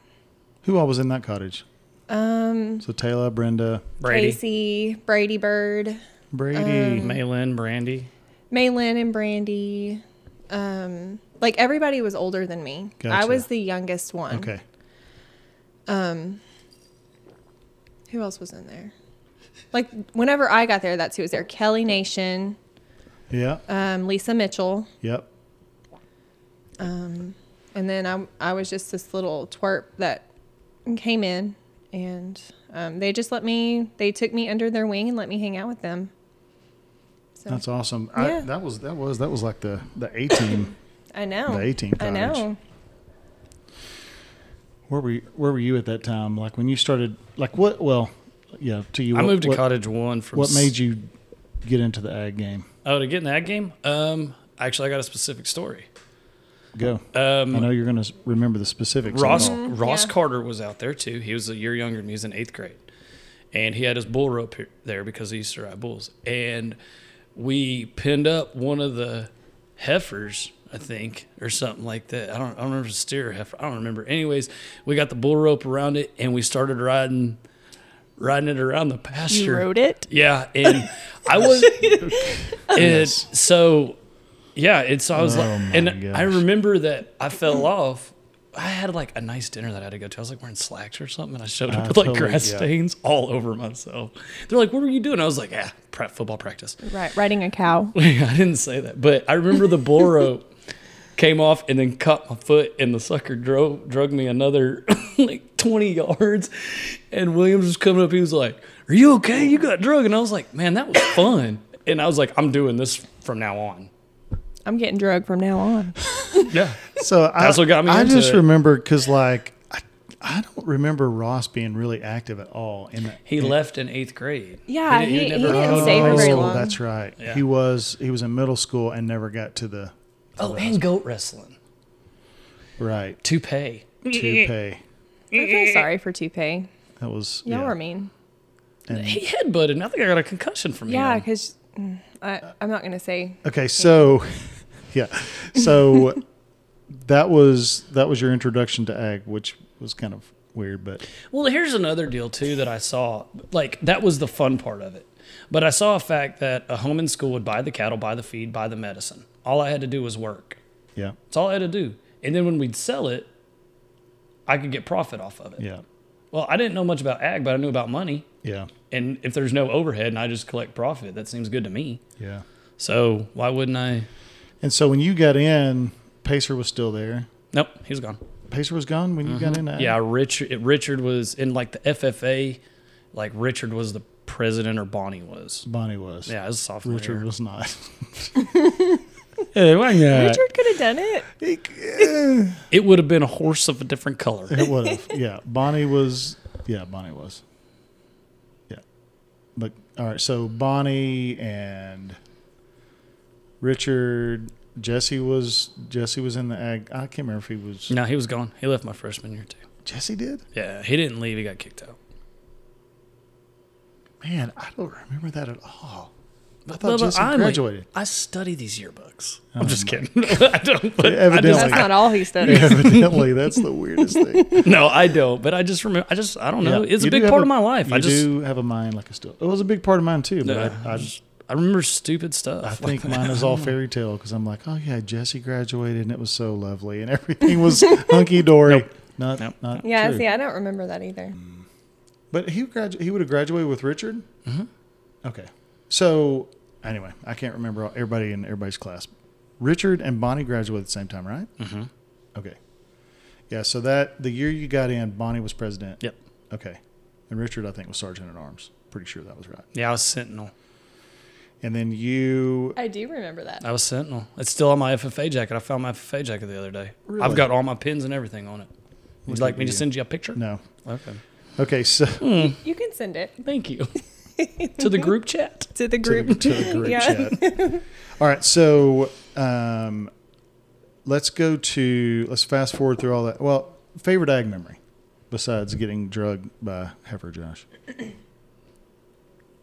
who all was in that cottage? Um, So Taylor, Brenda, Brady, Casey, Brady Bird, Brady. Um, Malin, Brandy. Maylin, and Brandy. Um, like everybody was older than me. I was the youngest one. okay. Um, who else was in there? Like whenever I got there, that's who was there. Kelly Nation, Yeah. um, Lisa Mitchell, Yep. um, and then I I was just this little twerp that came in, and um, they just let me. They took me under their wing and let me hang out with them. So That's awesome. I, Yeah. that was that was that was like the the A team. I know. The 18 I know. Where were you, where were you at that time? Like when you started, like what? Well, yeah, to you. I what, moved to what, Cottage One from. What made you get into the ag game? Oh, to get in that game? Um, actually, I got a specific story. Go. Um, I know you're going to remember the specifics. of it Ross all. Ross yeah. Carter was out there too. He was a year younger than me. He was in eighth grade, and he had his bull rope here, there because he used to ride bulls. And we pinned up one of the heifers, I think, or something like that. I don't, I don't remember if it's a steer heifer. I don't remember. Anyways, we got the bull rope around it, and we started riding, riding it around the pasture. You wrote it. Yeah, and I was, and so, yeah, it's so I was Oh like, and gosh. I remember that I fell off. I had like a nice dinner that I had to go to. I was like wearing slacks or something, and I showed up I with like totally- grass yeah. stains all over myself. They're like, "What were you doing?" I was like, "Ah, prep football practice." Right, riding a cow. I didn't say that, but I remember the bull rope came off and then caught my foot, and the sucker drove drug me another like twenty yards. And Williams was coming up. He was like, "Are you okay? You got drug?" And I was like, "Man, that was fun." And I was like, "I'm doing this from now on." I'm getting drugged from now on. Yeah, So That's I, what got me I into just it. remember because like I, I don't remember Ross being really active at all in that. He in- left in eighth grade. Yeah, didn't- he- he never- didn't Oh, stay for very long. That's right. Yeah. He was he was in middle school and never got to the Oh, and goat wrestling. right Toupee. toupee. I feel sorry for Toupee. That was Y'all yeah. were mean. And- He headbutted. and I think I got a concussion from Yeah, him. because mm, I I'm not gonna say. Okay, so yeah, so that was that was your introduction to ag, which was kind of weird, but Well, here's another deal too that I saw. Like that was the fun part of it. But I saw a fact that a home in school would buy the cattle, buy the feed, buy the medicine. All I had to do was work. yeah, That's all I had to do. And then when we'd sell it, I could get profit off of it. yeah, Well, I didn't know much about ag, but I knew about money. yeah, And if there's no overhead and I just collect profit, that seems good to me. yeah. So why wouldn't I? And so when you got in, Pacer was still there. Nope, he was gone. Pacer was gone when you got in. Ag? Mm-hmm. Yeah, Richard. Richard was in like the FFA. Like Richard was the president, or Bonnie was. Bonnie was. Yeah, it was sophomore. Richard was not. Hey, why not? Richard could have done it. Eh. It would have been a horse of a different color. It would have. Yeah, Bonnie was. Yeah, Bonnie was. Yeah, but all right. So Bonnie and Richard, Jesse was Jesse was in the ag. I can't remember if he was. No, he was gone. He left my freshman year too. Jesse did. Yeah, he didn't leave. He got kicked out. Man, I don't remember that at all. I thought but Jesse I'm- graduated. I study these yearbooks. I'm just kidding. I don't. But I Evidently. just, That's not all he studies. Evidently, that's the weirdest thing. no, I don't. But I just remember. I just. I don't know. Yeah, it's a big part a- of my life. You I just. do have a mind like a still. It was a big part of mine too. But Yeah, I, I, just- I remember stupid stuff. I think mine is all fairy tale because I'm like, oh yeah, Jesse graduated and it was so lovely and everything was hunky dory. Nope. Not, Nope. not Yeah, true. see, I don't remember that either. But he gradu- he would have graduated with Richard. Mm-hmm. Okay, so anyway, I can't remember all, everybody in everybody's class. Richard and Bonnie graduated at the same time, right? Mm-hmm. Okay, yeah. So that the year you got in, Bonnie was president. Yep. Okay, and Richard, I think, was sergeant at arms. Pretty sure that was right. Yeah, I was Sentinel. And then you, I do remember that. I was Sentinel. It's still on my FFA jacket. I found my FFA jacket the other day. Really? I've got all my pins and everything on it. Would you like me to send you a picture? no. Okay. Okay, so You can send it Thank you. to the group chat. to the to group. the, to the group Yeah. chat. All right, so um, let's go to let's fast forward through all that. Well, favorite ag memory besides getting drugged by Heifer Josh.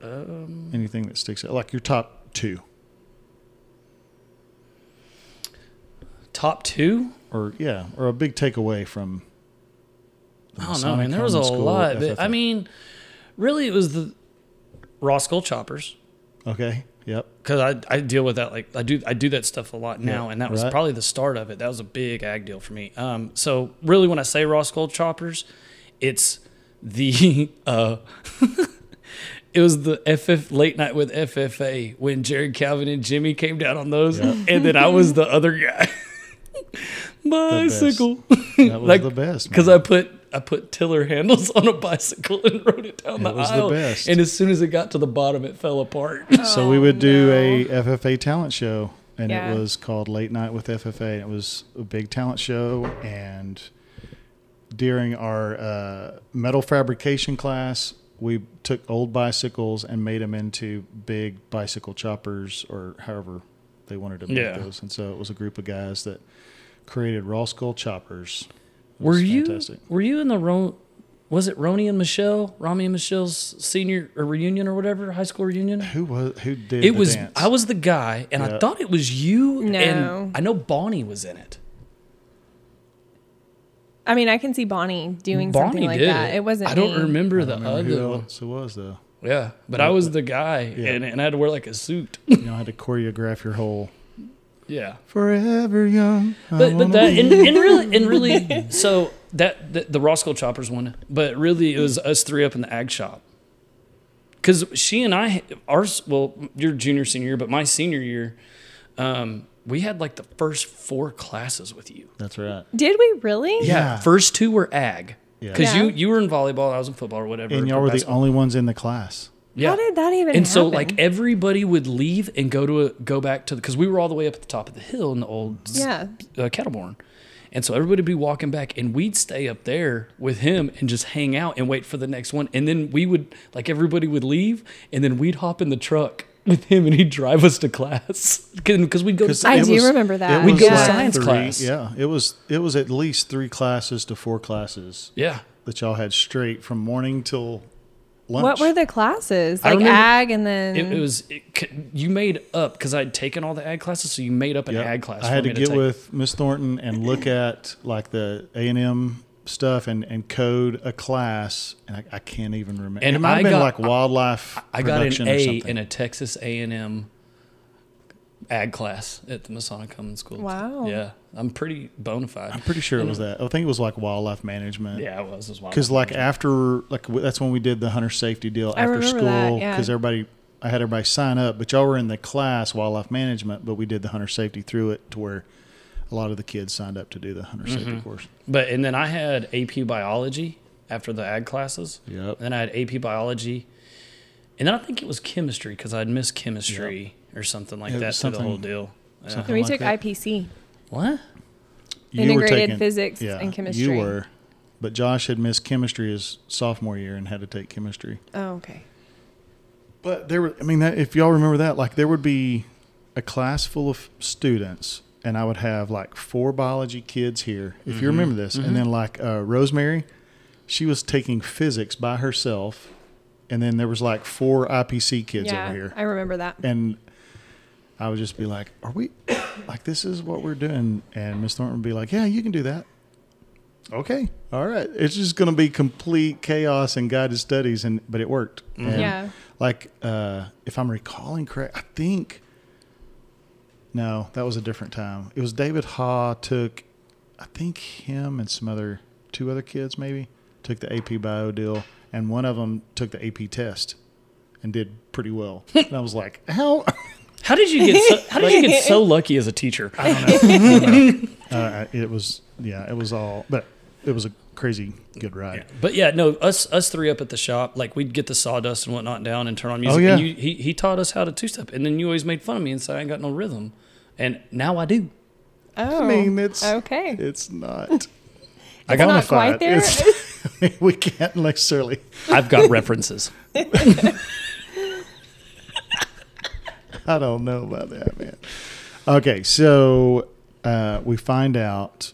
Um, Anything that sticks out, like your top two, top two? or yeah, or a big takeaway from. the I don't know, Masonic man. There was a lot. But, I mean, really, it was the raw skull choppers. okay, yep, because I, I deal with that like I do I do that stuff a lot now, Yeah, and that was right. probably the start of it. That was a big ag deal for me. Um, so really, when I say raw skull choppers, it's the uh, it was the FF late night with FFA when Jared Calvin and Jimmy came down on those, Yeah. and then I was the other guy. Bicycle, that was Like, the best because. I put I put tiller handles on a bicycle and rode it down It the was the aisle. best. And as soon as it got to the bottom, it fell apart. So we would do no. a FFA talent show, and Yeah. it was called Late Night with FFA. And it was a big talent show, and during our uh, metal fabrication class, we took old bicycles and made them into big bicycle choppers, or however they wanted to make Yeah. those. And so it was a group of guys that created raw skull choppers. It Were was you fantastic. were you in the Ro- was it Roni and Michelle, Rami and Michelle's senior or reunion or whatever, high school reunion? Who was who did It the was dance? I was the guy and I thought it was you No. and I know Bonnie was in it. I mean, I can see Bonnie doing Bonnie something like did that. It wasn't. I don't me. remember I the don't remember other who one. else was though. Yeah, but I was the guy Yeah. and, and I had to wear like a suit. You know, I had to choreograph your whole yeah. forever young. I But but that be- and, and really and really so that the, the raw skull choppers one, but really it was us three up in the ag shop. Because she and I, ours, well, your junior senior year, but my senior year, um, we had like the first four classes with you. That's right. Did we really? Yeah. First two were ag. Yeah. Because Yeah. you you were in volleyball, I was in football or whatever. And y'all or were the only ones in the class. Yeah. How did that even and so like everybody would leave and go to a, go back to the because we were all the way up at the top of the hill in the old Yeah. uh, cattle barn, And so everybody would be walking back, and we'd stay up there with him and just hang out and wait for the next one. And then we would, like, everybody would leave, and then we'd hop in the truck with him, and he'd drive us to class because we'd go to 'Cause I it do remember that. We'd was go to science three- class. Yeah, it was it was at least three classes to four classes yeah. that y'all had straight from morning till lunch. What were the classes? Like remember- ag and then It, it was it, you made up because I'd taken all the ag classes, so you made up an Yep. ag class. I had to get take. with Miss Thornton and look at like the A and M stuff and, and code a class, and I, I can't even remember. And it might I have been got- like wildlife. I got an A in a Texas A and M ag class at the Masonic Home and School. Wow. Yeah, I'm pretty bona fide. I'm pretty sure it was that. I think it was like wildlife management. Yeah, it was as well. Because like after like w- that's when we did the hunter safety deal I after school. that, yeah. Because everybody, I had everybody sign up, but y'all were in the class wildlife management, but we did the hunter safety through it to where a lot of the kids signed up to do the hunter safety Mm-hmm. course. But and then I had AP biology after the ag classes. Yep. And Then I had AP biology, and then I think it was chemistry because I'd missed chemistry or something like It that was through the whole deal. Yeah. something- we like took that. IPC. What? You were Integrated taking- physics and chemistry. You were, but Josh had missed chemistry his sophomore year and had to take chemistry. Oh, okay. But there were, I mean, that, if y'all remember that, like there would be a class full of students, and I would have like four biology kids here, if Mm-hmm. you remember this. And then like uh, Rosemary, she was taking physics by herself, and then there was like four IPC kids yeah, over here, I remember that. and I would just be like, "Are we like this is what we're doing?" And Miss Thornton would be like, "Yeah, you can do that." Okay, all right. It's just going to be complete chaos and guided studies, and but it worked. And Yeah. like uh, if I'm recalling correct, I think no, that was a different time. It was David Hall took, I think him and some other two other kids maybe took the AP Bio deal, and one of them took the AP test and did pretty well. and I was like, how? How did you get? So, how did you get so lucky as a teacher? I don't know. I don't know. Uh, it was yeah, it was all, but it was a crazy good ride. But yeah, no, us us three up at the shop, like we'd get the sawdust and whatnot down and turn on music. Oh, yeah. And you, he he taught us how to two step, and then you always made fun of me and said I ain't got no rhythm, and now I do. Oh, I mean, it's okay. It's not. I got not quite there. It's- I mean, we can't necessarily. I've got references. I don't know about that, man. Okay, so uh, we find out.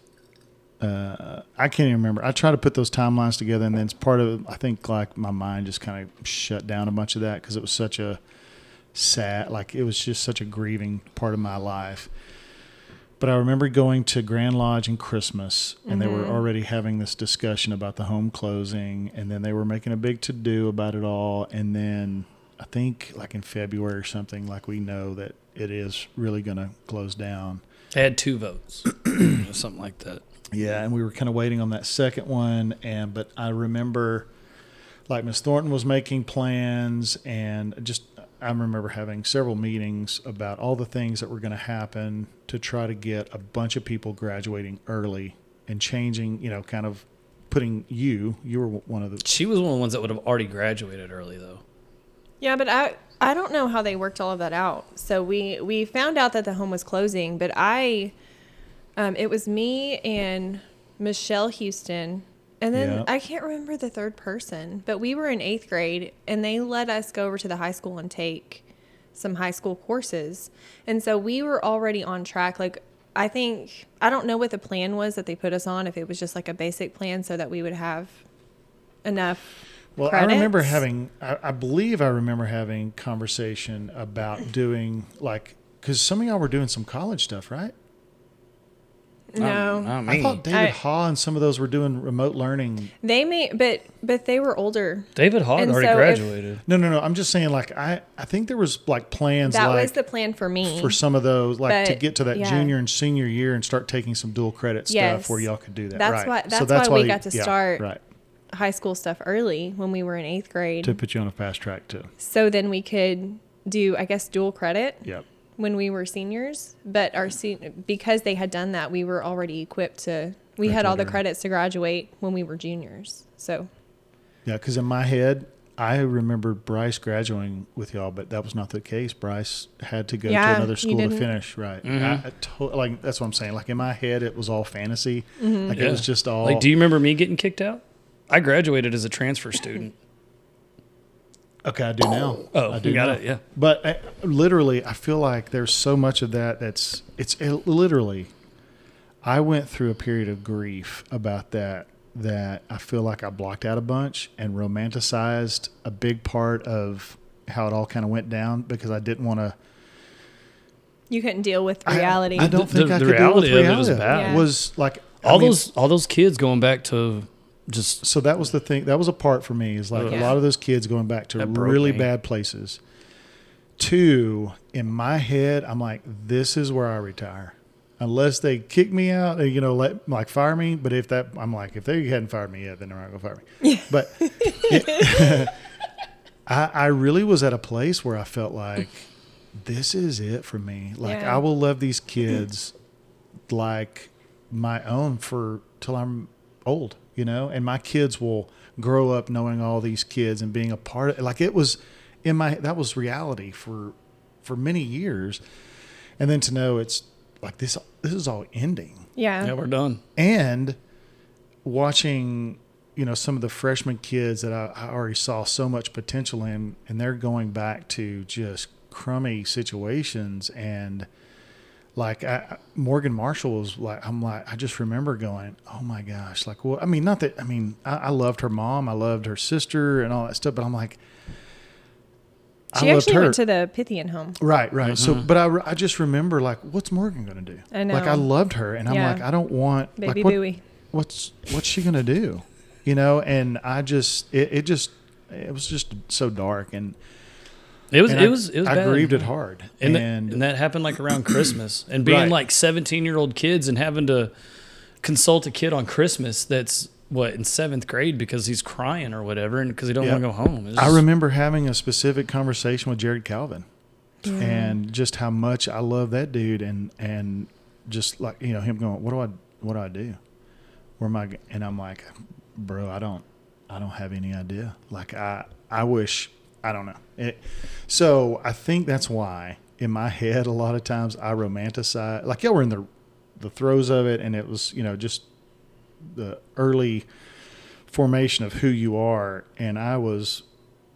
Uh, I can't even remember. I try to put those timelines together, and then it's part of. I think like my mind just kind of shut down a bunch of that because it was such a sad, like it was just such a grieving part of my life. But I remember going to Grand Lodge and Christmas, and they were already having this discussion about the home closing, and then they were making a big to do about it all. And then I think, like in February or something, like we know that it is really going to close down. They had two votes, something like that. Yeah, and we were kind of waiting on that second one, and but I remember, like Miss Thornton was making plans, and just I remember having several meetings about all the things that were going to happen to try to get a bunch of people graduating early and changing, you know, kind of putting you, you were one of the She was one of the ones that would have already graduated early, though. Yeah, but I I don't know how they worked all of that out. So we we found out that the home was closing, but I um it was me and Michelle Houston and then Yeah. I can't remember the third person, but we were in 8th grade and they let us go over to the high school and take some high school courses. And so we were already on track like I think I don't know what the plan was that they put us on if it was just like a basic plan so that we would have enough Well, I remember having, I, I believe I remember having conversation about doing like, because some of y'all were doing some college stuff, right? no. Not I thought David I- Haw and some of those were doing remote learning. They may, but but they were older. David Hall had And already so if- graduated. No, no, no. I'm just saying, like, I, I think there was like plans That like was the plan for me. for some of those, like to get to that yeah. junior and senior year and start taking some dual credit Yes. stuff where y'all could do that. That's right. why- So that's why we they- got to yeah, start right high school stuff early when we were in eighth grade. to put you on a fast track too. so then we could do, I guess, dual credit Yep. when we were seniors. But our se- because they had done that, we were already equipped to. We had all the credits to graduate when we were juniors. So Yeah, because in my head, I remember Bryce graduating with y'all, but that was not the case. Bryce had to go Yeah, to another school to didn't. finish. Right. Mhm. I, I to, like that's what I'm saying. Like in my head, it was all fantasy. Mm-hmm. Like Yeah. it was just all. Like, do you remember me getting kicked out? I graduated as a transfer student. okay, I do now. Oh, I do you got now. it. Yeah. But I, literally, I feel like there's so much of that that's it's it, literally. I went through a period of grief about that that I feel like I blocked out a bunch and romanticized a big part of how it all kind of went down because I didn't want to. You couldn't deal with reality. I, don't The- think the I could deal with reality of it was bad. Yeah. Was like I All mean, those all those kids going back to just So that was the thing. That was a part for me. Is like Yeah. a lot of those kids going back to really me. bad places. Two, in my head, I'm like, this is where I retire, unless they kick me out, or, you know, let like fire me. But if that, I'm like, if they hadn't fired me yet, then they're not gonna fire me. But it- I, I really was at a place where I felt like this is it for me. Like Yeah. I will love these kids like my own for till I'm old, you know, and my kids will grow up knowing all these kids and being a part of like it was in my that was reality for for many years. And then to know it's like this this is all ending. yeah. yeah, we're done. And watching, you know, some of the freshman kids that I, I already saw so much potential in and they're going back to just crummy situations and like I, I- Morgan Marshall was like, I'm like, I just remember going, oh my gosh, like, well, I mean, not that, I mean, I, I loved her mom, I loved her sister and all that stuff, but I'm like, She I loved actually her. went to the Pythian home. Right, right. So, mm-hmm. but I, I just remember like, what's Morgan going to do? I know. Like, I loved her, and I'm Yeah. like, I don't want Baby like, what, Bowie. what's what's she going to do? You know, and I just it, it just it was just so dark, and It was and it I, was it was I bad. grieved it hard, And, and, that, and that happened like around Christmas and being Right. like 17 year old kids and having to consult a kid on Christmas that's what in seventh grade because he's crying or whatever and because he don't Yeah. want to go home. It's I remember having a specific conversation with Jared Calvin, Yeah. and just how much I love that dude, and and just like you know him going, what do I what do I do? Where am I? g-" And I'm like, bro, I don't I don't have any idea. Like I I wish I don't know. It, so I think that's why in my head a lot of times I romanticize like y'all were in the the throes of it, and it was you know just the early formation of who you are, and I was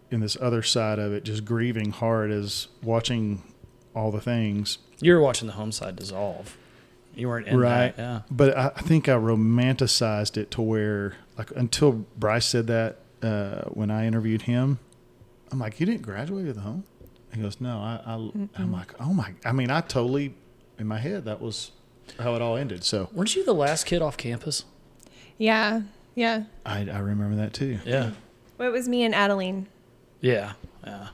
in this other side of it, just grieving hard as watching all the things. you were watching the home side dissolve. You weren't in right. that. Yeah. But I, I think I romanticized it to where, like, until Bryce said that uh, when I interviewed him, I'm like, "You didn't graduate at the home?" He goes, "No." I, I I'm like, "Oh my!" I mean, I totally in my head that was how it all ended. So Weren't you the last kid off campus? Yeah. Yeah. I, I remember that too. Yeah. Well, it was me and Adeline. Yeah. Yeah.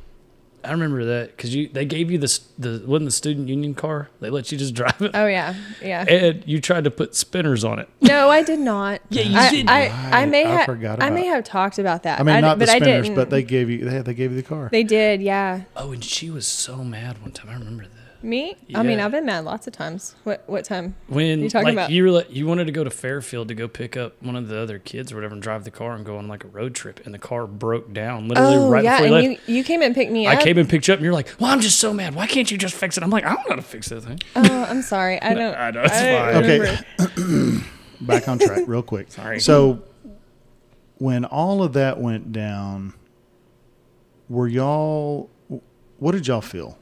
I remember that because you they gave you the the wasn't the student union car. They let you just drive it, Oh yeah. Yeah. and you tried to put spinners on it. No, I did not. Yeah, you I, did. I, I Right. may I have. forgot I may have talked about that. I mean, not but the spinners, but they gave you they, they gave you the car. They did. Yeah. Oh, and she was so mad one time. I remember that. Me? I mean, I've been mad lots of times. What what time? When You talking like about- you were like, you wanted to go to Fairfield to go pick up one of the other kids or whatever and drive the car and go on like a road trip and the car broke down literally Oh right yeah, before and you left. you you came and picked me I up. I came and picked you up and you're like, well, I'm just so mad. Why can't you just fix it? I'm like, I don't know how to fix that thing. Oh, I'm sorry. I don't. I know, it's I fine. Okay. Back on track, real quick. Sorry. So, when all of that went down, were y'all? What did y'all feel?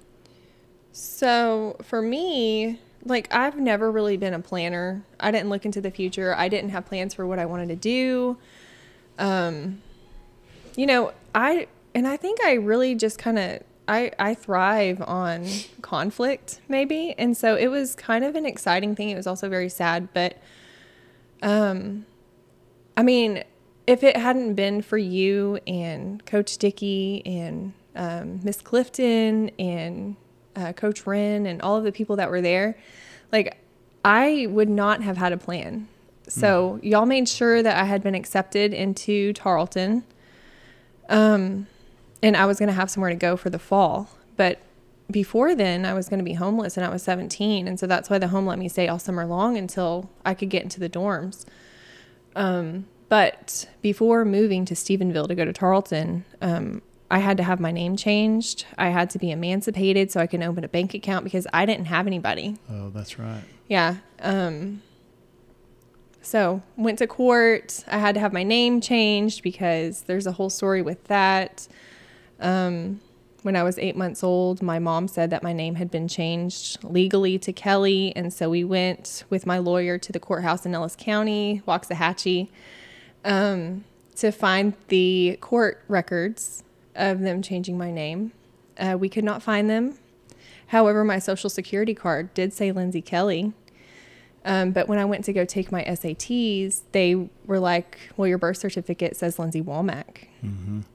So for me, like I've never really been a planner. I didn't look into the future. I didn't have plans for what I wanted to do. Um, you know, I and I think I really just kind of I I thrive on conflict maybe, and so it was kind of an exciting thing. It was also very sad, but um, I mean, if it hadn't been for you and Coach Dickey and um, Miss Clifton and uh, Coach Wren and all of the people that were there, like I would not have had a plan. So y'all made sure that I had been accepted into Tarleton, um, and I was going to have somewhere to go for the fall. But before then, I was going to be homeless, and I was 17, and so that's why the home let me stay all summer long until I could get into the dorms. Um, but before moving to Stephenville to go to Tarleton, um, I had to have my name changed. I had to be emancipated so I can open a bank account because I didn't have anybody. Oh, that's right. Yeah. Um, so went to court. I had to have my name changed because there's a whole story with that. Um, when I was eight months old, my mom said that my name had been changed legally to Kelly, and so we went with my lawyer to the courthouse in Ellis County, Waxahachie, um, to find the court records of them changing my name. Uh, we could not find them. However, my social security card did say Lindsay Kelly. Um, but when I went to go take my SATs, they were like, "Well, your birth certificate says Lindsay Walmack,"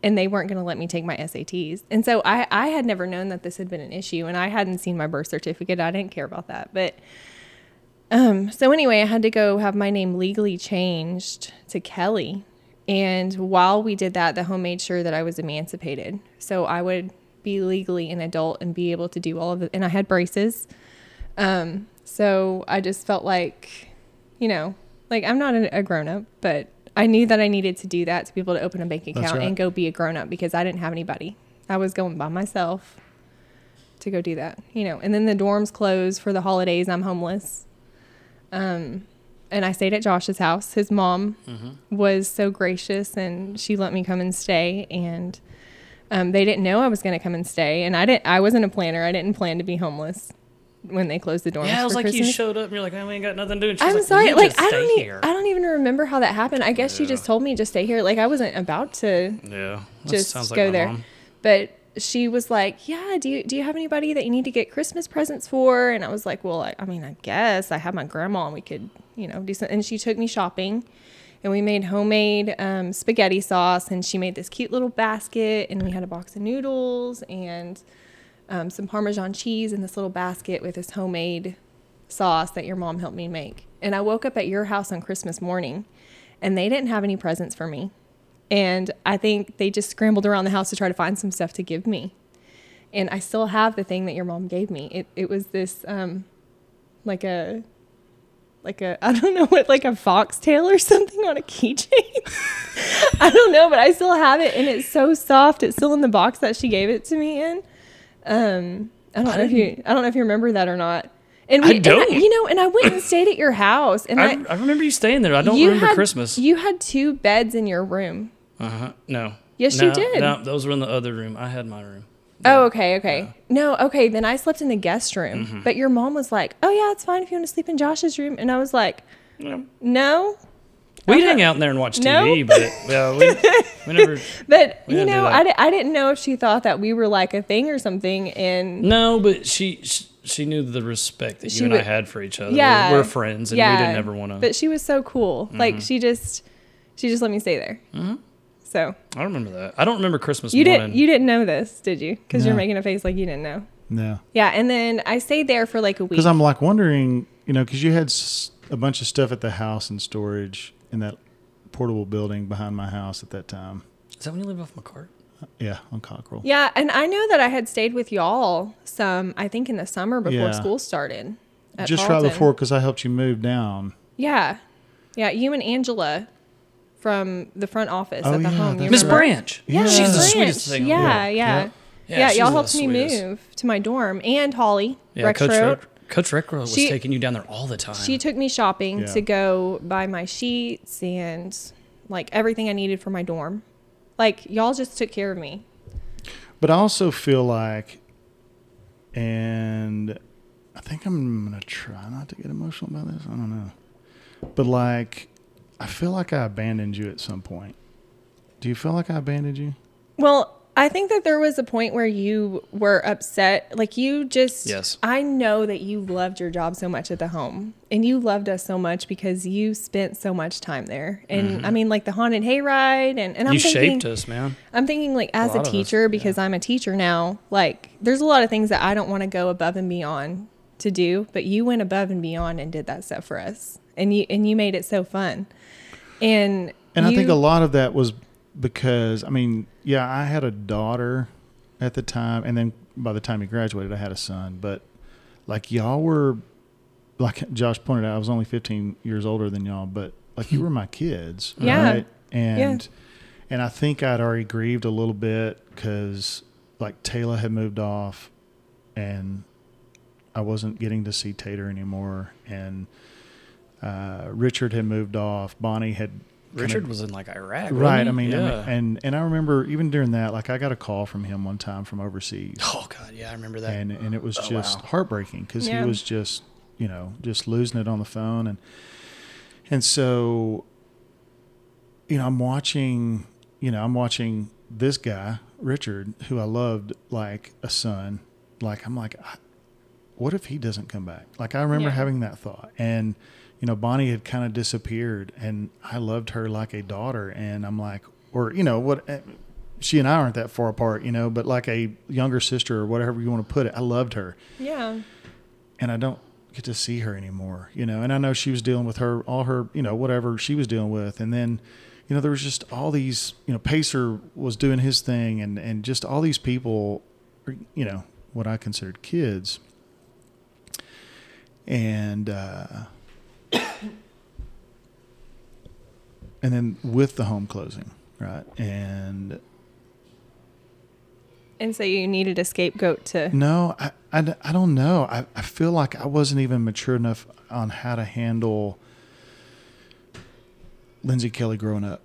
and they weren't going to let me take my SATs. And so I, I had never known that this had been an issue, and I hadn't seen my birth certificate. I didn't care about that, but um, so anyway, I had to go have my name legally changed to Kelly. And while we did that, the home made sure that I was emancipated. So I would be legally an adult and be able to do all of it. And I had braces. Um, so I just felt like, you know, like I'm not a, a grown up, but I knew that I needed to do that to be able to open a bank account right. and go be a grown up because I didn't have anybody. I was going by myself to go do that, you know. And then the dorms closed for the holidays. I'm homeless. Um, and I stayed at Josh's house. His mom was so gracious and she let me come and stay. And um, they didn't know I was going to come and stay. And I didn't. I wasn't a planner. I didn't plan to be homeless when they closed the dorms. Yeah, it was like you showed up and you're like, "Man, we ain't got nothing to do. And she's I'm like, sorry. "You Like just I stay don't. E- here. I don't even remember how that happened. I guess she just told me to stay here. Like I wasn't about to yeah, that just sounds like go there. mom. But she was like, "Yeah, do you do you have anybody that you need to get Christmas presents for?" And I was like, "Well, I, I mean, I guess I have my grandma, and we could, you know, something." And she took me shopping, and we made homemade um, spaghetti sauce, and she made this cute little basket, and we had a box of noodles and um, some Parmesan cheese in this little basket with this homemade sauce that your mom helped me make. And I woke up at your house on Christmas morning, and they didn't have any presents for me. And I think they just scrambled around the house to try to find some stuff to give me. And I still have the thing that your mom gave me. It it was this um like a like a I don't know what like a foxtail or something on a keychain. I don't know, but I still have it and it's so soft. It's still in the box that she gave it to me in. Um I don't I know if you I don't know if you remember that or not. And we, and don't. you know, and I went and stayed at your house and I, I, I remember you staying there. I don't remember had, Christmas. You had two beds in your room. Uh huh. No. Yes, you did. No, those were in the other room. I had my room. Oh, okay, okay. No, okay. Then I slept in the guest room, Mm-hmm. but your mom was like, "Oh yeah, it's fine if you want to sleep in Josh's room," and I was like, No. "No." We'd hang out in there and watch No. TV, but yeah, we, we never. But We you know. I, I didn't know if she thought that we were like a thing or something, and No, but she she, she knew the respect that you and I had for each other. yeah, we're, we're friends, and we didn't ever want to. But she was so cool. Mm-hmm. Like she just, she just let me stay there. So I remember that. I don't remember Christmas you morning. didn't, you didn't know this, did you? Because you're making a face like you didn't know. No. Yeah, and then I stayed there for like a week. Because I'm like wondering, you know, because you had a bunch of stuff at the house in storage in that portable building behind my house at that time. Is that when you lived off McCart? Uh, yeah, on Cockrell. Yeah, and I know that I had stayed with y'all some, I think in the summer before Yeah. school started. at Just right Tarleton. before, because I helped you move down. Yeah. Yeah, you and Angela from the front office Oh, at the yeah, home. you Miss remember? Branch. Yeah, Yeah. she's the Branch. sweetest thing. Yeah, Yeah. yeah. Yep. Yeah, Yeah, y'all helped me sweetest. move to my dorm. And Holly, Yeah, Rex Coach Road. Rec- Coach Reckrow was She- taking you down there all the time. She took me shopping Yeah. to go buy my sheets and like everything I needed for my dorm. Like y'all just took care of me. But I also feel like, and I think I'm going to try not to get emotional about this. I don't know. But like, I feel like I abandoned you at some point. Do you feel like I abandoned you? Well, I think that there was a point where you were upset. Like you just Yes. I know that you loved your job so much at the home. And you loved us so much because you spent so much time there. And I mean like the haunted hayride and, and I'm Mm-hmm. you thinking shaped us, man. I'm thinking like as lot a of us, teacher because I'm a teacher now, like there's a lot of things that I don't want to go above and beyond to do, but you went above and beyond and did that stuff for us. And you and you made it so fun. And And I think a lot of that was because, I mean, yeah, I had a daughter at the time, and then by the time he graduated, I had a son. But like y'all were, like Josh pointed out, I was only 15 years older than y'all, but like you were my kids, Yeah. right? And and I think I'd already grieved a little bit because like Taylor had moved off, and I wasn't getting to see Tater anymore, and uh, Richard had moved off. Bonnie had kinda- Richard was in like Iraq. right. I mean, I mean, yeah. and and I remember even during that, like I got a call from him one time from overseas oh god, yeah, I remember that. and and it was Oh, just wow. heartbreaking because Yeah. he was just you know just losing it on the phone and and so you know I'm watching you know I'm watching this guy Richard who I loved like a son like I'm like I, what if he doesn't come back like I remember Yeah. having that thought and you know Bonnie had kind of disappeared and I loved her like a daughter and I'm like or you know what eh, she and I aren't that far apart, you know, but like a younger sister or whatever you want to put it, I loved her. Yeah. And I don't get to see her anymore, you know. And I know she was dealing with her, all her, you know, whatever she was dealing with. And then, you know, there was just all these, you know, Pacer was doing his thing and, and just all these people, you know, what I considered kids. And, uh, and then with the home closing, right? And, And so you needed a scapegoat to. No, I, I, I don't know. I, I feel like I wasn't even mature enough on how to handle Lindsay Kelly growing up,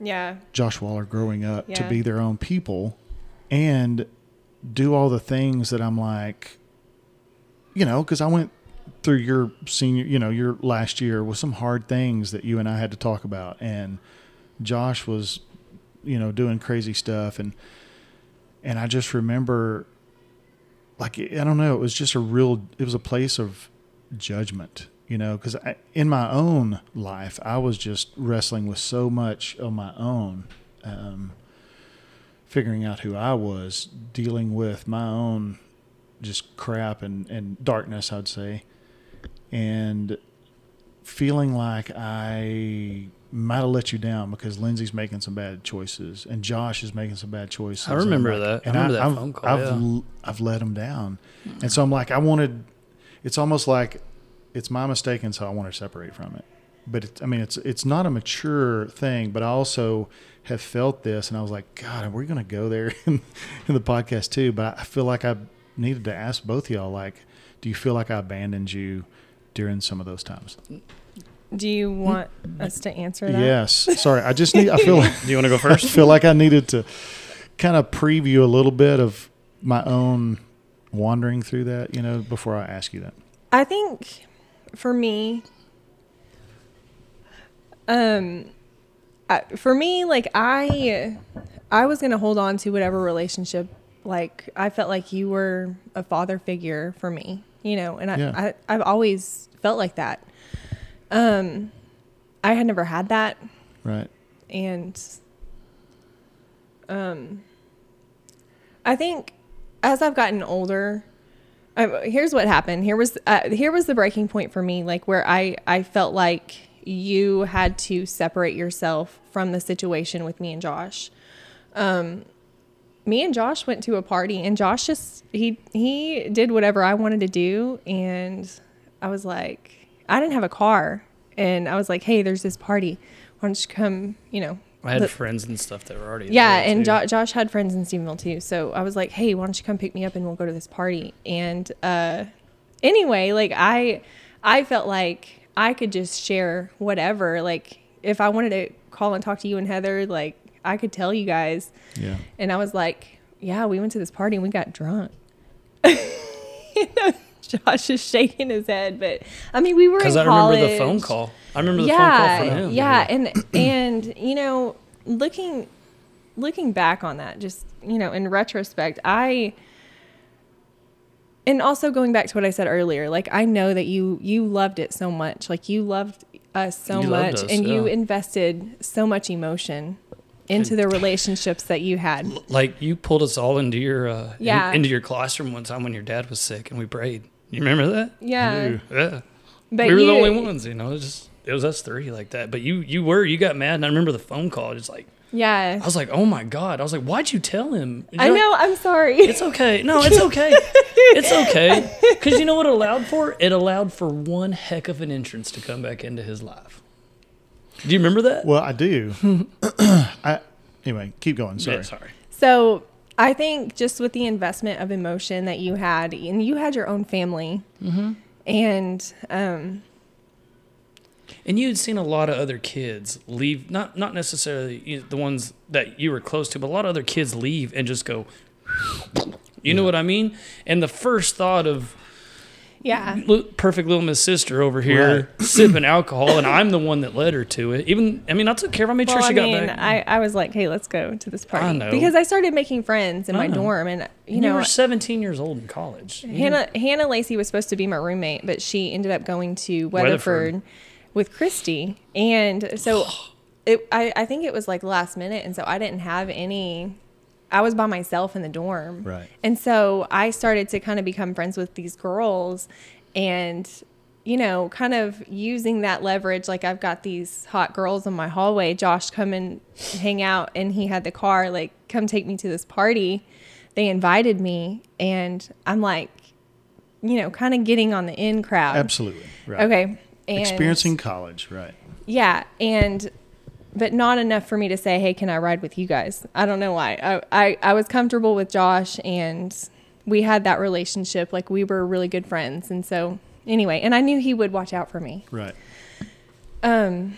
Yeah. Josh Waller growing up to be their own people and do all the things that I'm like, you know, because I went through your senior, you know, your last year with some hard things that you and I had to talk about. And Josh was, you know, doing crazy stuff. And, and I just remember, like, I don't know, it was just a real, it was a place of judgment, you know, because in my own life, I was just wrestling with so much on my own, um, figuring out who I was, dealing with my own just crap and, and darkness, I'd say, and feeling like I might have let you down because Lindsay's making some bad choices and Josh is making some bad choices. I remember And I'm that. I and remember that I've, phone call, I've, yeah. I've let him down, and so I'm like, I wanted. It's almost like it's my mistake, and so I want to separate from it. But it, I mean, it's it's not a mature thing. But I also have felt this, and I was like, God, are we going to go there in, in the podcast too? But I feel like I needed to ask both of y'all, like, do you feel like I abandoned you during some of those times? Do you want us to answer that? Yes. Sorry, I just need. I feel like Do you want to go first? I first? feel like I needed to kind of preview a little bit of my own wandering through that, you know, before I ask you that. I think for me, um, I, for me, like I, I was gonna hold on to whatever relationship. Like I felt like you were a father figure for me, you know, and I, Yeah. I I've always felt like that. Um, I had never had that, Right. and um, I think as I've gotten older, I, here's what happened. Here was uh, here was the breaking point for me, like where I I felt like you had to separate yourself from the situation with me and Josh. Um, me and Josh went to a party, and Josh just he he did whatever I wanted to do, and I was like, I didn't have a car, and I was like, hey, there's this party. Why don't you come? You know, I had Look- friends and stuff that were already yeah, there, and jo- Josh had friends in Stephenville too. So I was like, "Hey, why don't you come pick me up and we'll go to this party?" And uh, anyway, like I, I felt like I could just share whatever. Like if I wanted to call and talk to you and Heather, like I could tell you guys. Yeah. And I was like, "Yeah, we went to this party and we got drunk." Josh is shaking his head, but I mean, we were in Because I remember the phone call. I remember the yeah, phone call from him. Yeah, and and you know, looking looking back on that, just you know, in retrospect, I and also going back to what I said earlier, like I know that you you loved it so much, like you loved us so You much, us, and you invested so much emotion into the relationships that you had. Like you pulled us all into your uh, in- Yeah. into your classroom one time when your dad was sick and we prayed. You remember that? Yeah, Yeah. but we were you, the only ones, you know. It just it was us three like that. But you you were you got mad, and I remember the phone call. Just like Yeah, I was like, oh my god. I was like, why'd you tell him? I You're like, know. I'm sorry. It's okay. No, it's okay. it's okay. Because you know what it allowed for? It allowed for one heck of an entrance to come back into his life. Do you remember that? Well, I do. I anyway, keep going. Sorry. Yeah, sorry. So I think just with the investment of emotion that you had, and you had your own family, and um, And you had seen a lot of other kids leave, not not necessarily the ones that you were close to, but a lot of other kids leave and just go. You know what I mean? And the first thought of yeah, li- perfect little Miss Sister over here sipping alcohol, and I'm the one that led her to it. Even I mean, I took care of. her. I made well, sure she I got mean, back. I, I was like, hey, let's go to this party know. because I started making friends in I my know. dorm, and you you know, were 17 years old in college. You Hannah Hannah Lacey was supposed to be my roommate, but she ended up going to Weatherford, Weatherford. with Christy, and so it I, I think it was like last minute, and so I didn't have any. I was by myself in the dorm, Right. And so I started to kind of become friends with these girls, and you know, kind of using that leverage. Like I've got these hot girls in my hallway. Josh come and hang out, and he had the car. Like, come take me to this party. They invited me, and I'm like, you know, kind of getting on the in crowd. Absolutely. Right. Okay. And Experiencing college, right? Yeah, and but not enough for me to say, "Hey, can I ride with you guys?" I don't know why. I I, I was comfortable with Josh, and we had that relationship. Like we were really good friends, and so anyway, and I knew he would watch out for me. Right. Um,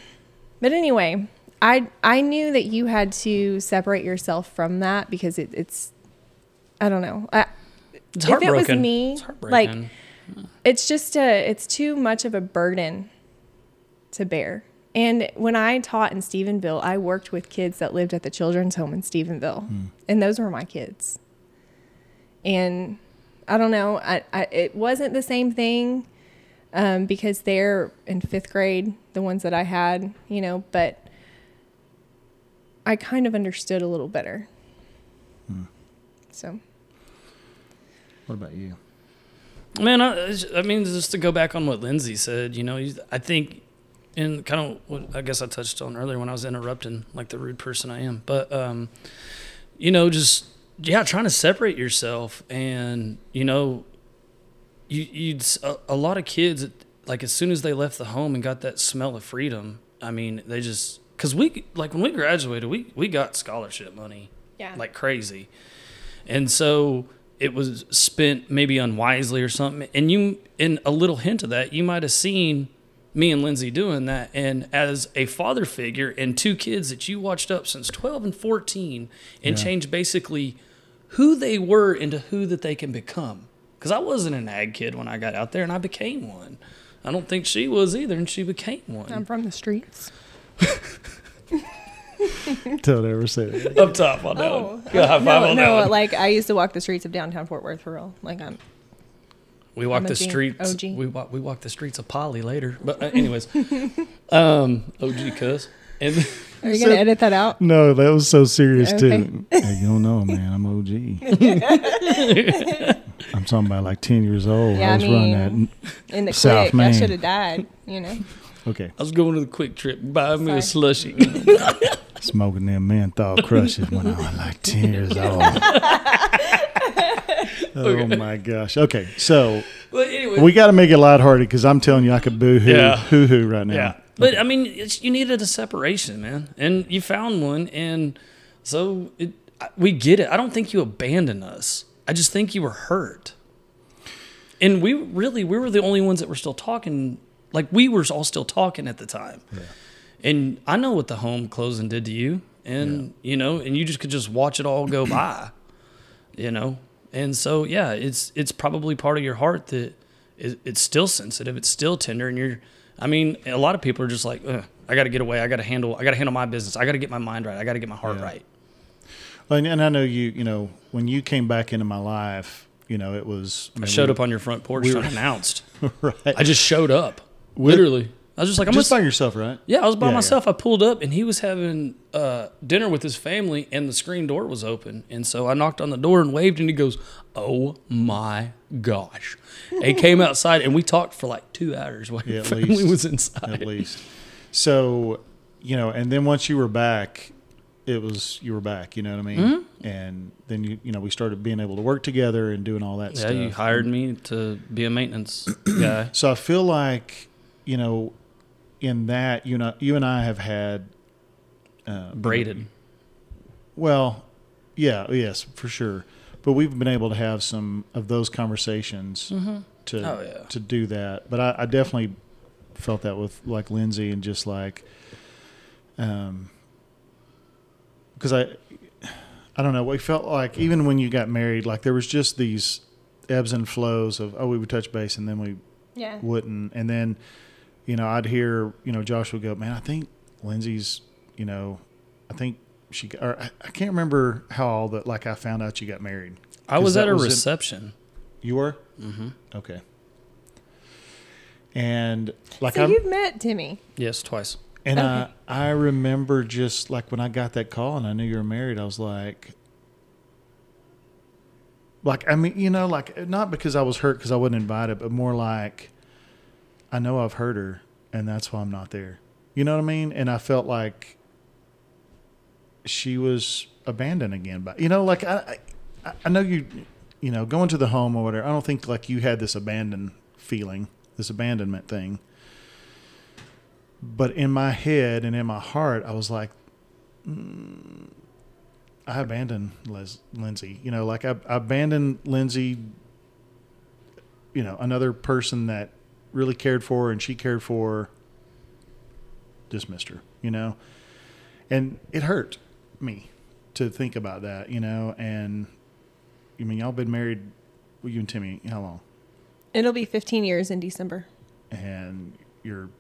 but anyway, I I knew that you had to separate yourself from that because it, it's I don't know. I, It's if it was me, It's like it's just a it's too much of a burden to bear. And when I taught in Stephenville, I worked with kids that lived at the children's home in Stephenville, and those were my kids. And I don't know, I, I it wasn't the same thing um, because they're in fifth grade, the ones that I had, you know, but I kind of understood a little better. So. What about you? Man, I, I mean, just to go back on what Lindsay said, you know, I think, and kind of what I guess I touched on earlier when I was interrupting, like the rude person I am, but, um, you know, just, yeah, trying to separate yourself. And, you know, you, you'd, a, a lot of kids, like, as soon as they left the home and got that smell of freedom, I mean, they just, cause we, like, when we graduated, we, we got scholarship money Yeah. like crazy. And so it was spent maybe unwisely or something. And you, in a little hint of that, you might have seen me and Lindsay doing that. And as a father figure and two kids that you watched up since 12 and 14 and Yeah. changed basically who they were into who that they can become. Because I wasn't an ag kid when I got out there and I became one. I don't think she was either, and she became one. I'm from the streets. Don't ever say that. Up top, on that Oh, one. Yeah, high five no, on no, that one. like I used to walk the streets of downtown Fort Worth for real. Like I'm We walked the streets. OG. We walk. We walked the streets of Poly later. But uh, anyways, um, OG cuss. And Are you So- gonna edit that out? No, that was so serious Okay. too. Hey, you don't know, man. I'm OG. I'm talking about like ten years old. Yeah, I I was running that. In the South quick, I should have died. You know. Okay, I was going to the QuikTrip. Buy me a Sorry. slushy. smoking them menthol crushes when I was like ten years old. oh my gosh. Okay, so anyway, we got to make it lighthearted because I'm telling you, I could boo hoo Yeah. hoo hoo right now. yeah. But I mean, it's, you needed a separation, man, and you found one, and so it, we get it. I don't think you abandoned us. I just think you were hurt. And we really, we were the only ones that were still talking. Like we were all still talking at the time. And I know what the home closing did to you, and you know, and you just could just watch it all go by, you know. And so, yeah, it's it's probably part of your heart that is, it's still sensitive, it's still tender, and you're. I mean, a lot of people are just like, I got to get away, I got to handle, I got to handle my business, I got to get my mind right, I got to get my heart Yeah. right. Well, and, I know you. You know, when you came back into my life, you know, it was. I showed up on your front porch we were- unannounced. right. I just showed up, literally. I was just like, I'm just by yourself, right? Yeah, I was by Yeah, yeah. myself. I pulled up and he was having uh, dinner with his family, and the screen door was open. And so I knocked on the door and waved, and he goes, "Oh my gosh!" He came outside, and we talked for like two hours while Yeah, family least. was inside. at least. So, you know, and then once you were back, it was you were back. You know what I mean? Mm-hmm. And then you, you know, we started being able to work together and doing all that Yeah, stuff. you hired me to be a maintenance guy. So I feel like, you know, in that you know you and I have had uh, Braided. Well, yeah, yes, for sure. But we've been able to have some of those conversations to Oh, yeah. to do that. But I, I definitely felt that with like Lindsay and just like, um, because I, I don't know. We felt like even when you got married, like there was just these ebbs and flows of oh we would touch base and then we Yeah. wouldn't. And then, you know, I'd hear, you know, Josh would go, man, I think Lindsay's, you know, I think she, or I, I can't remember how all that, like I found out you got married. I was at a was in- reception. You were? Mm-hmm. Okay. And like So I, you've met Timmy. Yes, twice. and I, I remember just like when I got that call and I knew you were married, I was like, like, I mean, you know, like not because I was hurt because I wasn't invited, but more like, I know I've hurt her and that's why I'm not there. You know what I mean? And I felt like she was abandoned again. But you know, like I, I, I know you, you know, going to the home or whatever. I don't think like you had this abandoned feeling, this abandonment thing. But in my head and in my heart, I was like, mm, I abandoned Les, Lindsay. You know, like I, I abandoned Lindsay. You know, another person that really cared for and she cared for. Dismissed her. You know, and it hurt me to think about that. You know, and I mean, y'all been married, well, you and Timmy, how long? It'll be 15 years in December. and you're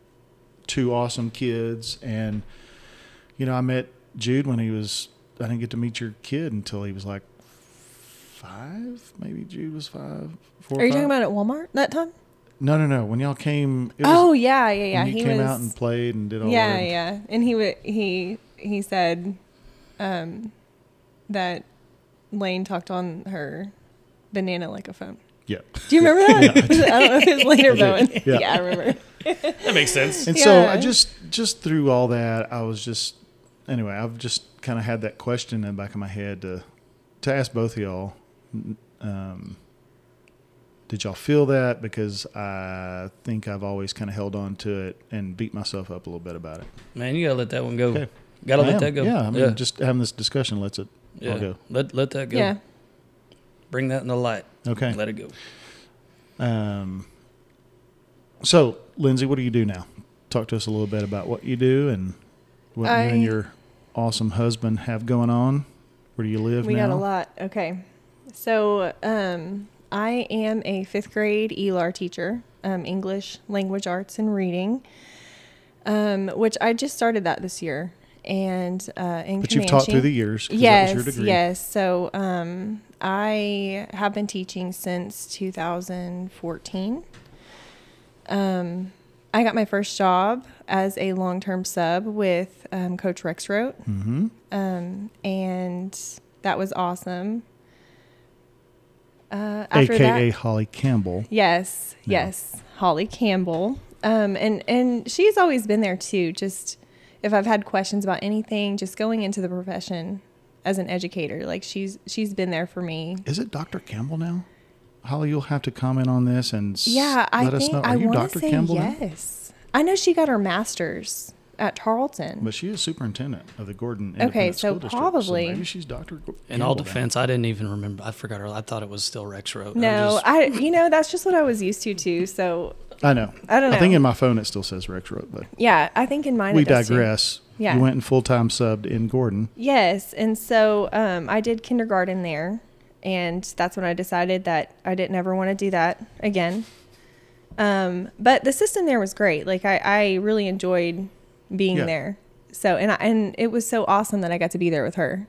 two awesome kids. And, you know, I met Jude when he was, I didn't get to meet your kid until he was like five. Maybe Jude was five. Four Are you or talking about at Walmart that time? No, no, no. When y'all came, it was, oh yeah, yeah, yeah. when you He came was. out and played and did all yeah, that. yeah. And he would he he said, um, that Lane talked on her banana like a phone. Yeah. Do you remember that? Yeah, I don't know if it was Lane or Bowen. Yeah. Yeah. I remember. That makes sense. And so I just, just through all that, I was just, anyway, I've just kind of had that question in the back of my head to, to ask both of y'all. Um, did y'all feel that? Because I think I've always kind of held on to it and beat myself up a little bit about it. Man, you gotta let that one go. Okay. Gotta I let am. that go. Yeah, I mean, yeah. just having this discussion lets it yeah. all go. Let let that go. Yeah. Bring that in the light. Okay. Let it go. Um, so, Lindsay, what do you do now? Talk to us a little bit about what you do and what you and your awesome husband have going on. Where do you live We now? got a lot. Okay. So, um, I am a fifth grade ELAR teacher, um, English, language arts, and reading, um, which I just started that this year. And uh, in But you've taught through the years. Yes, that was your degree. yes. So um, I have been teaching since 2014. Um, I got my first job as a long term sub with um, Coach Rex Rote, Mm-hmm. um, and that was awesome. Uh, AKA that, Holly Campbell. Yes, yes, Holly Campbell. Um, and and she's always been there too. Just if I've had questions about anything, just going into the profession as an educator, like she's she's been there for me. Is it Dr. Campbell now? Holly, you'll have to comment on this and s- Yeah, I let us think know. Are I you Dr. Campbell now? yes. I know she got her master's at Tarleton. But she is superintendent of the Gordon Okay, so School District. probably- maybe she's Dr. Go- In all Campbell now. defense, I didn't even remember. I forgot her. I thought it was still Rex Road. no, I you know that's just what I was used to too. So I know. I don't know. I think in my phone it still says Rex Road, but yeah, I think in mine we it does too. digress. Yeah. You went and full time subbed in Gordon. Yes, and so um, I did kindergarten there, and that's when I decided that I didn't ever want to do that again. Um, but the system there was great. Like I, I really enjoyed being Yeah. there. So and I, and it was so awesome that I got to be there with her.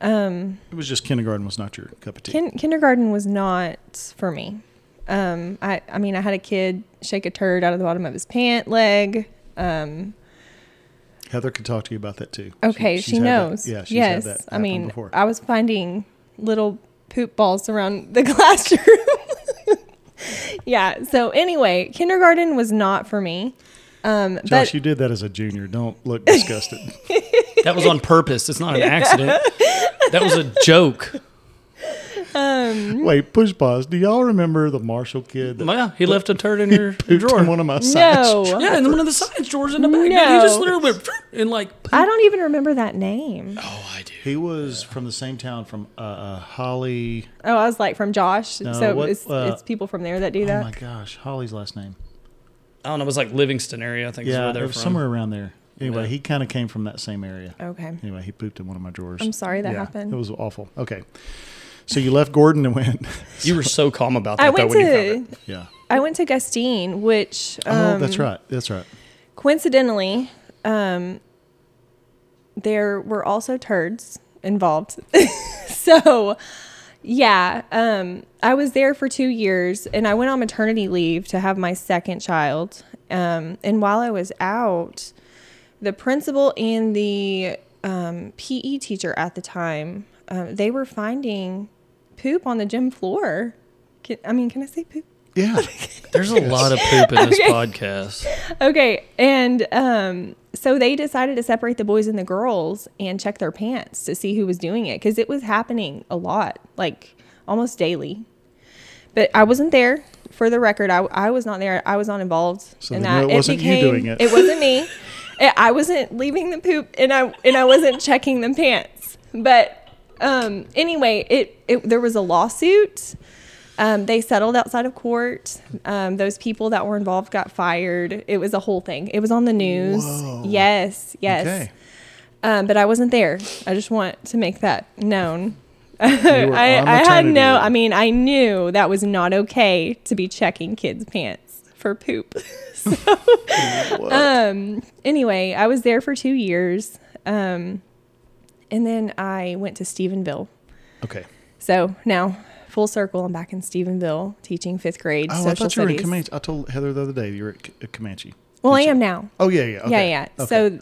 Um, It was just kindergarten was not your cup of tea. kin- kindergarten was not for me. Um, I I mean I had a kid shake a turd out of the bottom of his pant leg. Um, Heather could talk to you about that too. Okay, she's she had that- knows. yeah, she's yes. had that I mean, before. I was finding little poop balls around the classroom. yeah. So anyway, kindergarten was not for me. Um, Josh, but you did that as a junior. Don't look disgusted. That was on purpose. It's not an accident. That was a joke. Um, Wait, push pause. Do y'all remember the Marshall kid that Yeah, he left a turd in your pooped drawer. in one of my science? no, yeah, in one of the science drawers in the back. dude. He just literally went and like. I don't even remember that name. Oh, I do. He was from the same town from uh, uh, Holly. Oh, I was like from Josh. No, so what, it's, uh, it's people from there that do that. Oh that. my gosh, Holly's last name. I don't know. It was like Livingston area. I think. is Yeah, where it they're was from. somewhere around there. Anyway, Yeah. he kind of came from that same area. okay. Anyway, he pooped in one of my drawers. I'm sorry that Yeah, happened. It was awful. Okay, so you left Gordon and went. You were so calm about that I though went when you found it. Yeah. I went to Gustine, which um, Oh, that's right. That's right. coincidentally, um, there were also turds involved. so, yeah, um, I was there for two years and I went on maternity leave to have my second child. Um, and while I was out, the principal and the um, PE teacher at the time, um, they were finding poop on the gym floor. Can, I mean, can I say poop? Yeah. There's a lot of poop in this podcast. Okay, and um, so they decided to separate the boys and the girls and check their pants to see who was doing it because it was happening a lot, like almost daily. But I wasn't there. For the record, I, I was not there. I was not involved So in that. it wasn't you doing it. It wasn't me. I- I wasn't leaving the poop, and I and I wasn't checking the pants. But um, anyway, it, it there was a lawsuit. Um, they settled outside of court. Um, those people that were involved got fired. It was a whole thing. It was on the news. Whoa. Yes, yes. Okay. Um, but I wasn't there. I just want to make that known. I, I had no. I mean, I knew that was not okay to be checking kids' pants for poop. What? um. Anyway, I was there for two years. Um, and then I went to Stephenville. okay. So now, full circle, I'm back in Stephenville teaching fifth grade Oh, I thought you were in. Comanche. I told Heather the other day you were at Comanche. well, I am now. Oh yeah, yeah. Okay. Yeah, yeah. Okay. So,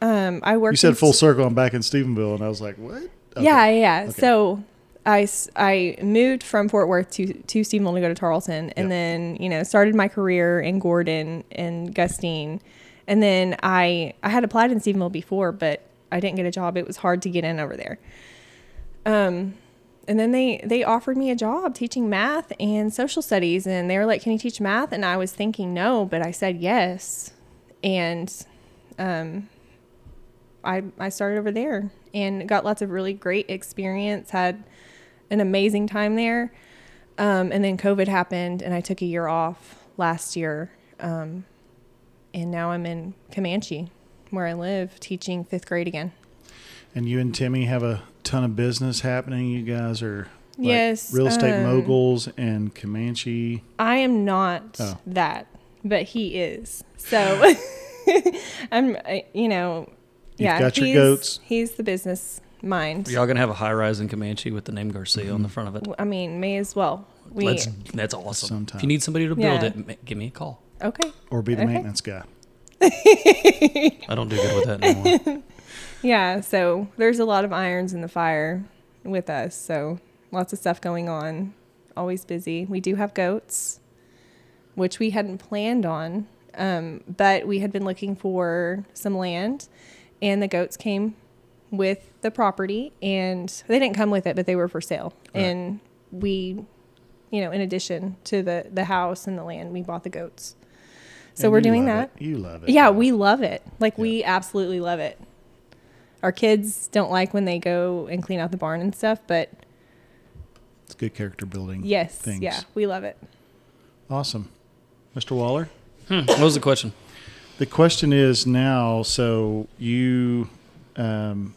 um, I work. you said full circle. I'm back in Stephenville, and I was like, what? Okay. Yeah, yeah. Okay. So I moved from Fort Worth to to Stephenville to go to Tarleton, and Yep. then you know started my career in Gordon and Gustine, and then I I had applied in Stephenville before, but I didn't get a job. It was hard to get in over there. Um, and then they they offered me a job teaching math and social studies, and they were like, "Can you teach math?" And I was thinking no, but I said yes, and um, I I started over there and got lots of really great experience. Had an amazing time there, um, and then COVID happened, and I took a year off last year, um, and now I'm in Comanche, where I live, teaching fifth grade again. And you and Timmy have a ton of business happening. You guys are like Yes, real estate um, moguls and Comanche. I am not Oh. that, but he is. So I'm, you know, You've yeah. got your he's, goats. He's the business mind. Y'all gonna have a high rise in Comanche with the name Garcia on the front of it. I mean, may as well. We Let's, that's awesome. Sometime. If you need somebody to build Yeah. it, give me a call. okay. Or be the Okay. maintenance guy. I don't do good with that anymore. Yeah, so there's a lot of irons in the fire with us. So lots of stuff going on. Always busy. We do have goats, which we hadn't planned on, um, but we had been looking for some land, and the goats came with the property, and they didn't come with it, but they were for sale. Right. And we, you know, in addition to the the house and the land, we bought the goats. So And we're doing that. it. You love it. Yeah, we love it. Like we absolutely love it. Our kids don't like when they go and clean out the barn and stuff, but It's good character building. yes, things. yeah, we love it. Awesome. Mr. Waller? Hmm, what was the question? The question is now, so you, um,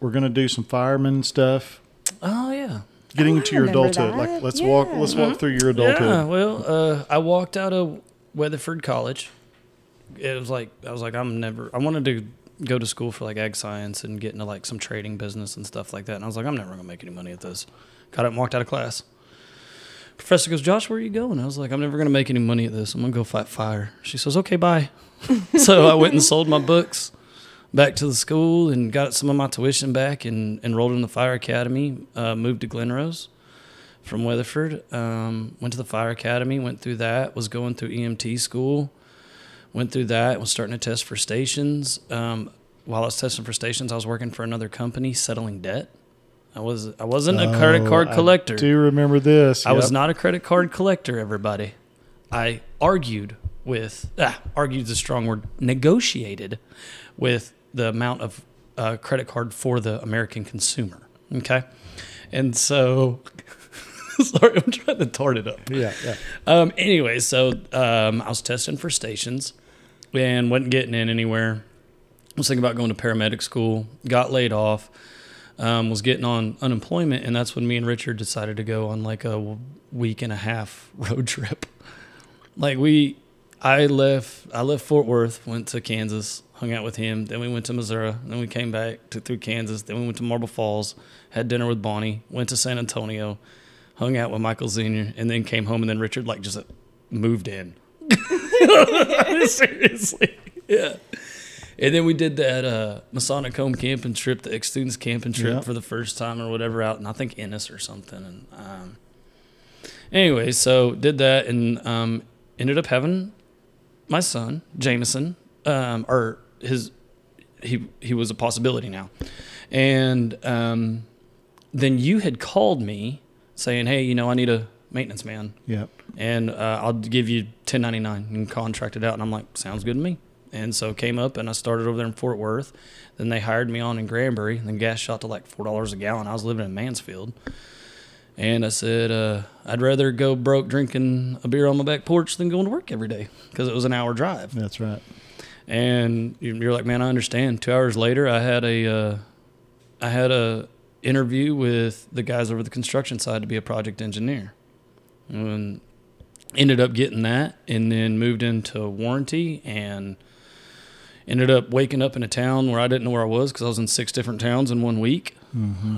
we're going to do some fireman stuff. Oh yeah. Getting Oh, I into your adulthood, that. like let's walk, let's walk through your adulthood. Yeah, well, uh, I walked out of Weatherford College. It was like I was like I'm never. I wanted to go to school for like ag science and get into like some trading business and stuff like that. And I was like, I'm never gonna make any money at this. Got up and walked out of class. Professor goes, Josh, where are you going? I was like, I'm never gonna make any money at this. I'm gonna go fight fire. She says, Okay, bye. so I went and sold my books back to the school and got some of my tuition back and enrolled in the fire academy. Uh, moved to Glen Rose from Weatherford. Um, went to the fire academy, went through that, was going through EMT school, went through that, and was starting to test for stations. Um, while I was testing for stations, I was working for another company settling debt. I was I wasn't a credit card Oh, collector. I do remember this. I was not a credit card collector, everybody. I argued with, ah, argued is a strong word, negotiated with the amount of uh, credit card for the American consumer. Okay. And so, sorry, I'm trying to tart it up. Yeah, yeah. Um, anyway, so um, I was testing for stations and wasn't getting in anywhere. I was thinking about going to paramedic school, got laid off, um, was getting on unemployment, and that's when me and Richard decided to go on like a week and a half road trip. Like we, I left, I left Fort Worth, went to Kansas, hung out with him. Then we went to Missouri. Then we came back to through Kansas. Then we went to Marble Falls, had dinner with Bonnie, went to San Antonio, hung out with Michael Senior, and then came home. And then Richard like just moved in. Seriously, yeah. And then we did that uh, Masonic home camping trip, the ex students camping trip Yeah. for the first time or whatever out, and I think Ennis or something. And um, anyway, so did that and um, ended up having my son Jameson, um, or his he he was a possibility now, and um, then you had called me saying, "Hey, you know, I need a maintenance man." Yep. And uh, I'll give you 1099 and contract it out. And I'm like, sounds good to me. And so came up and I started over there in Fort Worth. Then they hired me on in Granbury. And then gas shot to like four dollars a gallon. I was living in Mansfield, and I said uh, I'd rather go broke drinking a beer on my back porch than going to work every day because it was an hour drive. That's right. And you- you're like, man, I understand. Two hours later, I had a, uh, I had a interview with the guys over the construction side to be a project engineer, and ended up getting that, and then moved into warranty, and ended up waking up in a town where I didn't know where I was because I was in six different towns in one week.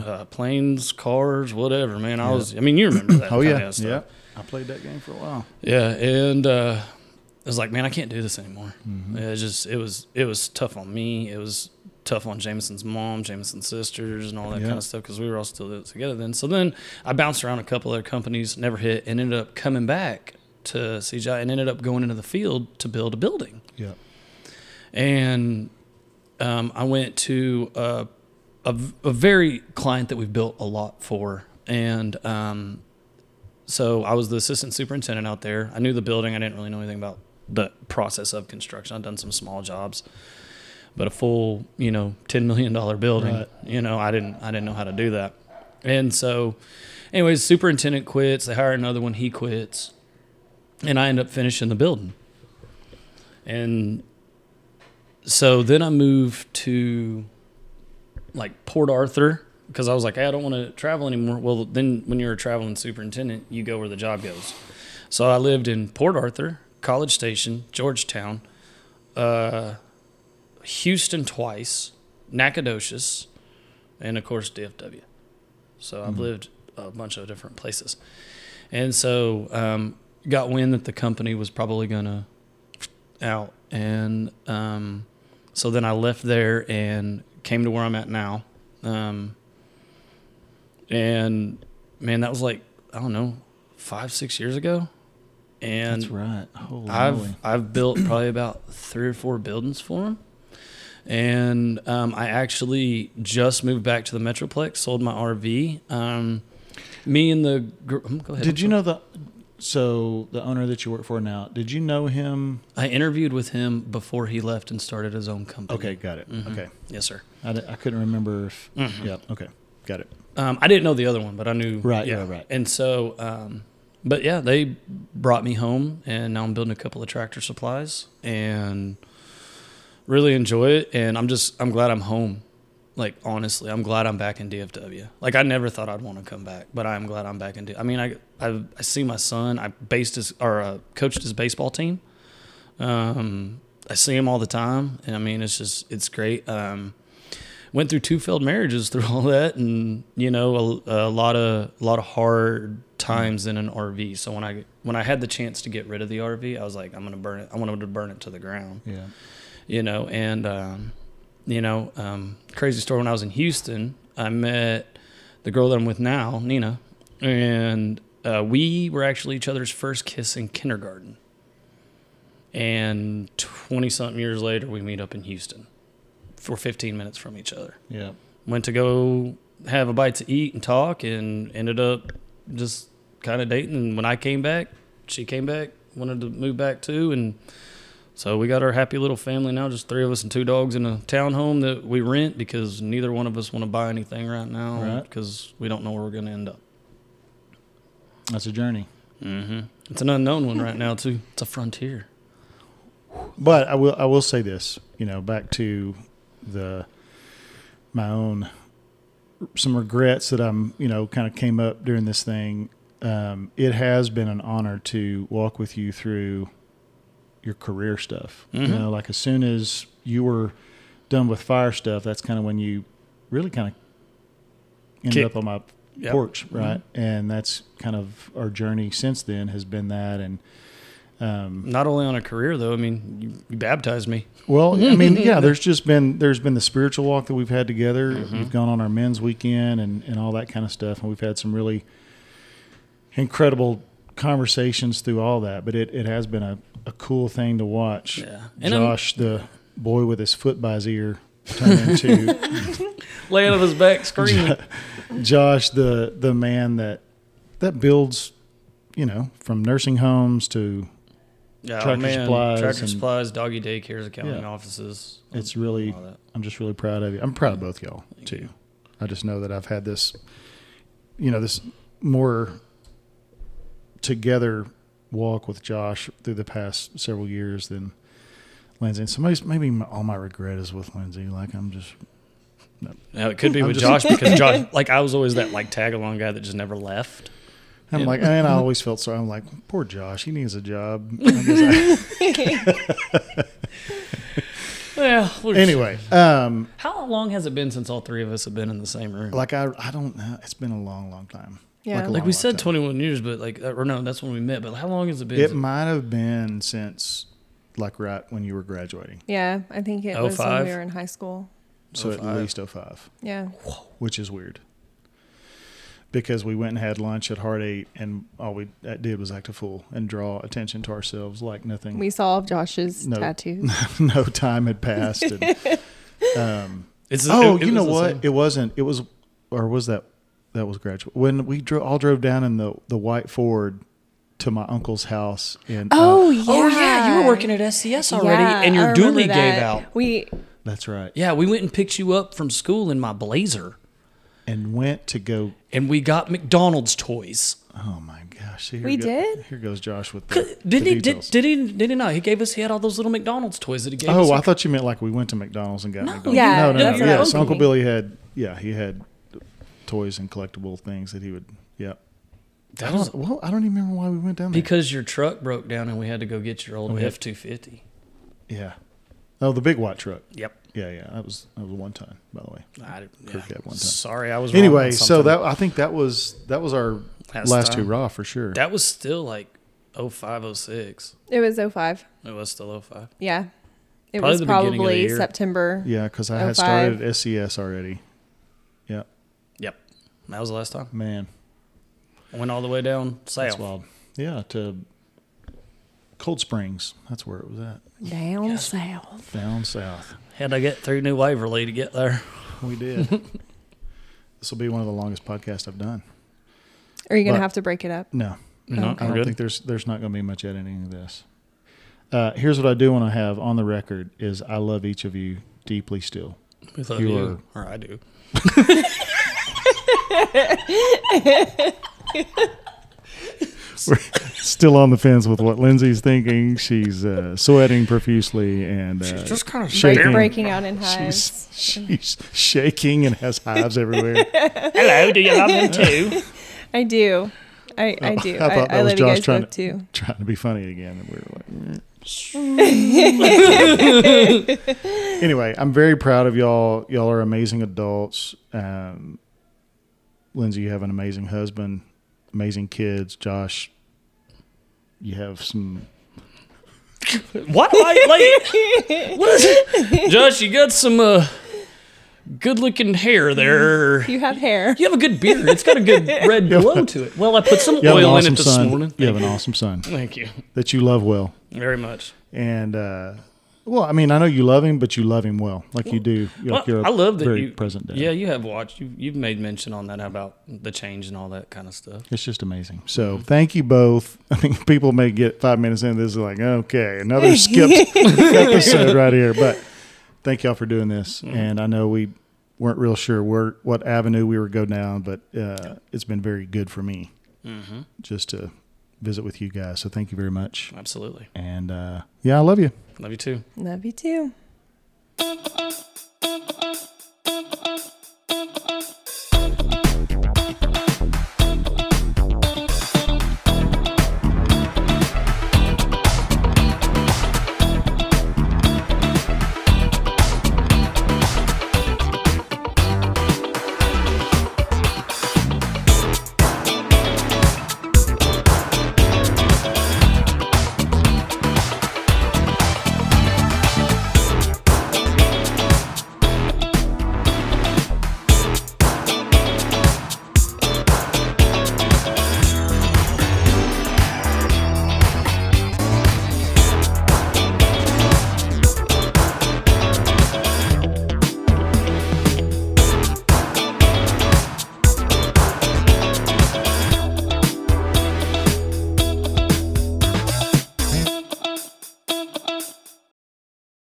Uh, planes, cars, whatever, man. I Yeah. was. I mean, you remember that? Oh yeah, stuff. yeah. I played that game for a while. Yeah, and uh, I was like, man, I can't do this anymore. Mm-hmm. It was just it was it was tough on me. It was tough on Jameson's mom, Jameson's sisters, and all that Yeah. kind of stuff because we were all still together then. So then I bounced around a couple other companies, never hit, and ended up coming back to CGI and ended up going into the field to build a building. Yeah. And um, I went to a, a, a very client that we've built a lot for. And um, so I was the assistant superintendent out there. I knew the building. I didn't really know anything about the process of construction. I'd done some small jobs, but a full, you know, ten million dollar building. Right. You know, I didn't. I didn't know how to do that. And so, anyways, superintendent quits. They hire another one. He quits, and I end up finishing the building. And so then I moved to like Port Arthur because I was like, hey, I don't want to travel anymore. Well, then when you're a traveling superintendent, you go where the job goes. So I lived in Port Arthur, College Station, Georgetown, uh, Houston twice, Nacogdoches, and of course DFW. So I've lived a bunch of different places. And so um, got wind that the company was probably going to out. And um, so then I left there and came to where I'm at now. Um, and man, that was like, I don't know, five, six years ago. And That's right. Holy I've moly. I've built probably about three or four buildings for them. and um, I actually just moved back to the Metroplex, sold my RV. Um, me and the gr- um, go ahead. Did you know the so the owner that you work for now? Did you know him? I interviewed with him before he left and started his own company. Okay, got it. Mhm. Okay, Yes, sir. I, I couldn't remember if. Mhm. Yeah. Okay, got it. Um, I didn't know the other one, but I knew. Right, Yeah. right, right. And so, um, but yeah, they brought me home, and now I'm building a couple of tractor supplies, and really enjoy it. And I'm just, I'm glad I'm home. Like honestly, I'm glad I'm back in DFW. Like I never thought I'd want to come back, but I'm glad I'm back in. D- I mean, I, I I see my son. I based his or uh, coached his baseball team. Um, I see him all the time, and I mean, it's just it's great. Um, went through two failed marriages through all that, and you know, a, a lot of a lot of hard times in an RV. So when I when I had the chance to get rid of the RV, I was like, I'm gonna burn it. I wanted to burn it to the ground Yeah. you know, and um, you know, um, crazy story. When I was in Houston, I met the girl that I'm with now, Nina, and uh, we were actually each other's first kiss in kindergarten. And twenty something years later, we meet up in Houston for 15 minutes from each other. Yeah. Went to go have a bite to eat and talk, and ended up just kind of dating. And when I came back, she came back, wanted to move back too, and so we got our happy little family now, just three of us and two dogs in a townhome that we rent because neither one of us want to buy anything right now Right. because we don't know where we're going to end up. That's a journey. hmm It's an unknown one right now too. It's a frontier. But I will I will say this, you know, back to the my own some regrets that I'm, you know, kind of came up during this thing. Um, it has been an honor to walk with you through your career stuff. You Mhm. know, like as soon as you were done with fire stuff, that's kind of when you really kind of ended Kick- up on my Yep. porch, right? And that's kind of our journey since then has been that and um, Not only on a career though. I mean, you, you baptized me. well, I mean, yeah, there's just been there's been the spiritual walk that we've had together. Mm-hmm. We've gone on our men's weekend and and all that kind of stuff, and we've had some really incredible conversations through all that. But it, it has been a, a cool thing to watch. Yeah. And I'm- Josh, the boy with his foot by his ear, turn into Laying on his back screaming. Josh, the the man that that builds, you know, from nursing homes to Yeah, Tractor man. supplies tractor and- supplies, doggy daycares, accounting Yeah. offices. it's really. I'm just really proud of you. I'm proud of both y'all too. I just know that I've had this, you know, this more together walk with Josh through the past several years than Lindsay. And so maybe, maybe my, all my regret is with Lindsay. Like I'm just, Now it could be I'm with just- Josh because Josh, like I was always that like tag along guy that just never left. I'm Yeah. like, and I always felt sorry. I'm like, poor Josh. He needs a job. I guess anyway, um, how long has it been since all three of us have been in the same room? like I, I don't know. It's been a long, long time. Yeah. Like, Like Like long, we said, time. 21 years, but like, uh, or no, that's when we met. But how long has it been? It might have been since like right when you were graduating. Yeah, I think it was when we were in high school. So at least 05, Yeah. which is weird. Because we went and had lunch at Heart Eight, and all we did was act a fool and draw attention to ourselves like nothing. We saw Josh's No. tattoos. no time had passed. And, um, It's, oh, it- it you know what? It wasn't. It was, or was that? That was graduate when we drove. All drove down in the the white Ford to my uncle's house in. uh, Oh yeah. Oh yeah, you were working at SCS already, Yeah, and your remember dually gave out. We that's right. Yeah, we went and picked you up from school in my Blazer, And went to go and we got McDonald's toys. Oh my gosh! See, here We go- did? Here goes Josh with the, Didn't the he? Did, details. did he? Did he not? He gave us. He had all those little McDonald's toys that he gave us. oh, I thought you meant like we went to McDonald's and got No. McDonald's. Yeah, no, no, that's no. what Yes, Uncle. Billy had. Yeah, he had toys and collectible things that he would. Yeah. I That was well, I don't even remember why we went down there. because your truck broke down and we had to go get your old Oh. F two fifty. yeah. Oh, the big white truck. Yep. Yeah, yeah. That was that was one time, by the way. I, Kirk had one time. Sorry, I was Anyway, on so that I think that was that was our Last last time. hurrah for sure. that was still like 05, 06. it was 05. It was still 05. Yeah. It Probably was the beginning of the probably. September. yeah, because I had 05. started at SCS already. Yeah, Yep. That was the last time. man, I went all the way down that's south. wild. Yeah, to Cold Springs. That's where it was at. Down Yes. south. Down south. Had to get through New Waverly to get there. We did. this will be one of the longest podcasts I've done. Are you going to have to break it up? No, No, Okay. I don't good. think there's there's not going to be much editing of this. Uh, here's what I do want to have on the record: is I love each of you deeply still. we love you you, or I do. We're still on the fence with what Lindsay's thinking. She's uh, sweating profusely and uh, just kind of shaking. breaking out in hives. She's, she's shaking and has hives everywhere. Hello, do you love them too? I do. I, I do. I I, thought that I was love you Josh guys trying both too. Trying to be funny again, and we were like. "Mm." anyway, I'm very proud of y'all. Y'all are amazing adults. Um, Lindsay, you have an amazing husband, amazing kids. Josh, you have some. What? I, like, what is it? Josh, you got some uh, good looking hair there. You have hair. You have a good beard. It's got a good red glow to it. Well, I put some You have an oil in awesome it this son. morning. You have an awesome son Thank you that you love well. very much. and uh, Well, I mean, I know you love him, but you love him well, like you do. You're, like Well, you're a I love that very you present day. Yeah, you have watched. You, you've made mention on that about the change and all that kind of stuff. It's just amazing. So thank you both. I think people may get five minutes in. This is like, okay, another skipped episode right here. But thank y'all for doing this. And I know we weren't real sure where what avenue we were going down, but uh, it's been very good for me just to visit with you guys. So thank you very much. Absolutely. And uh, yeah, I love you. Love you too. Love you too.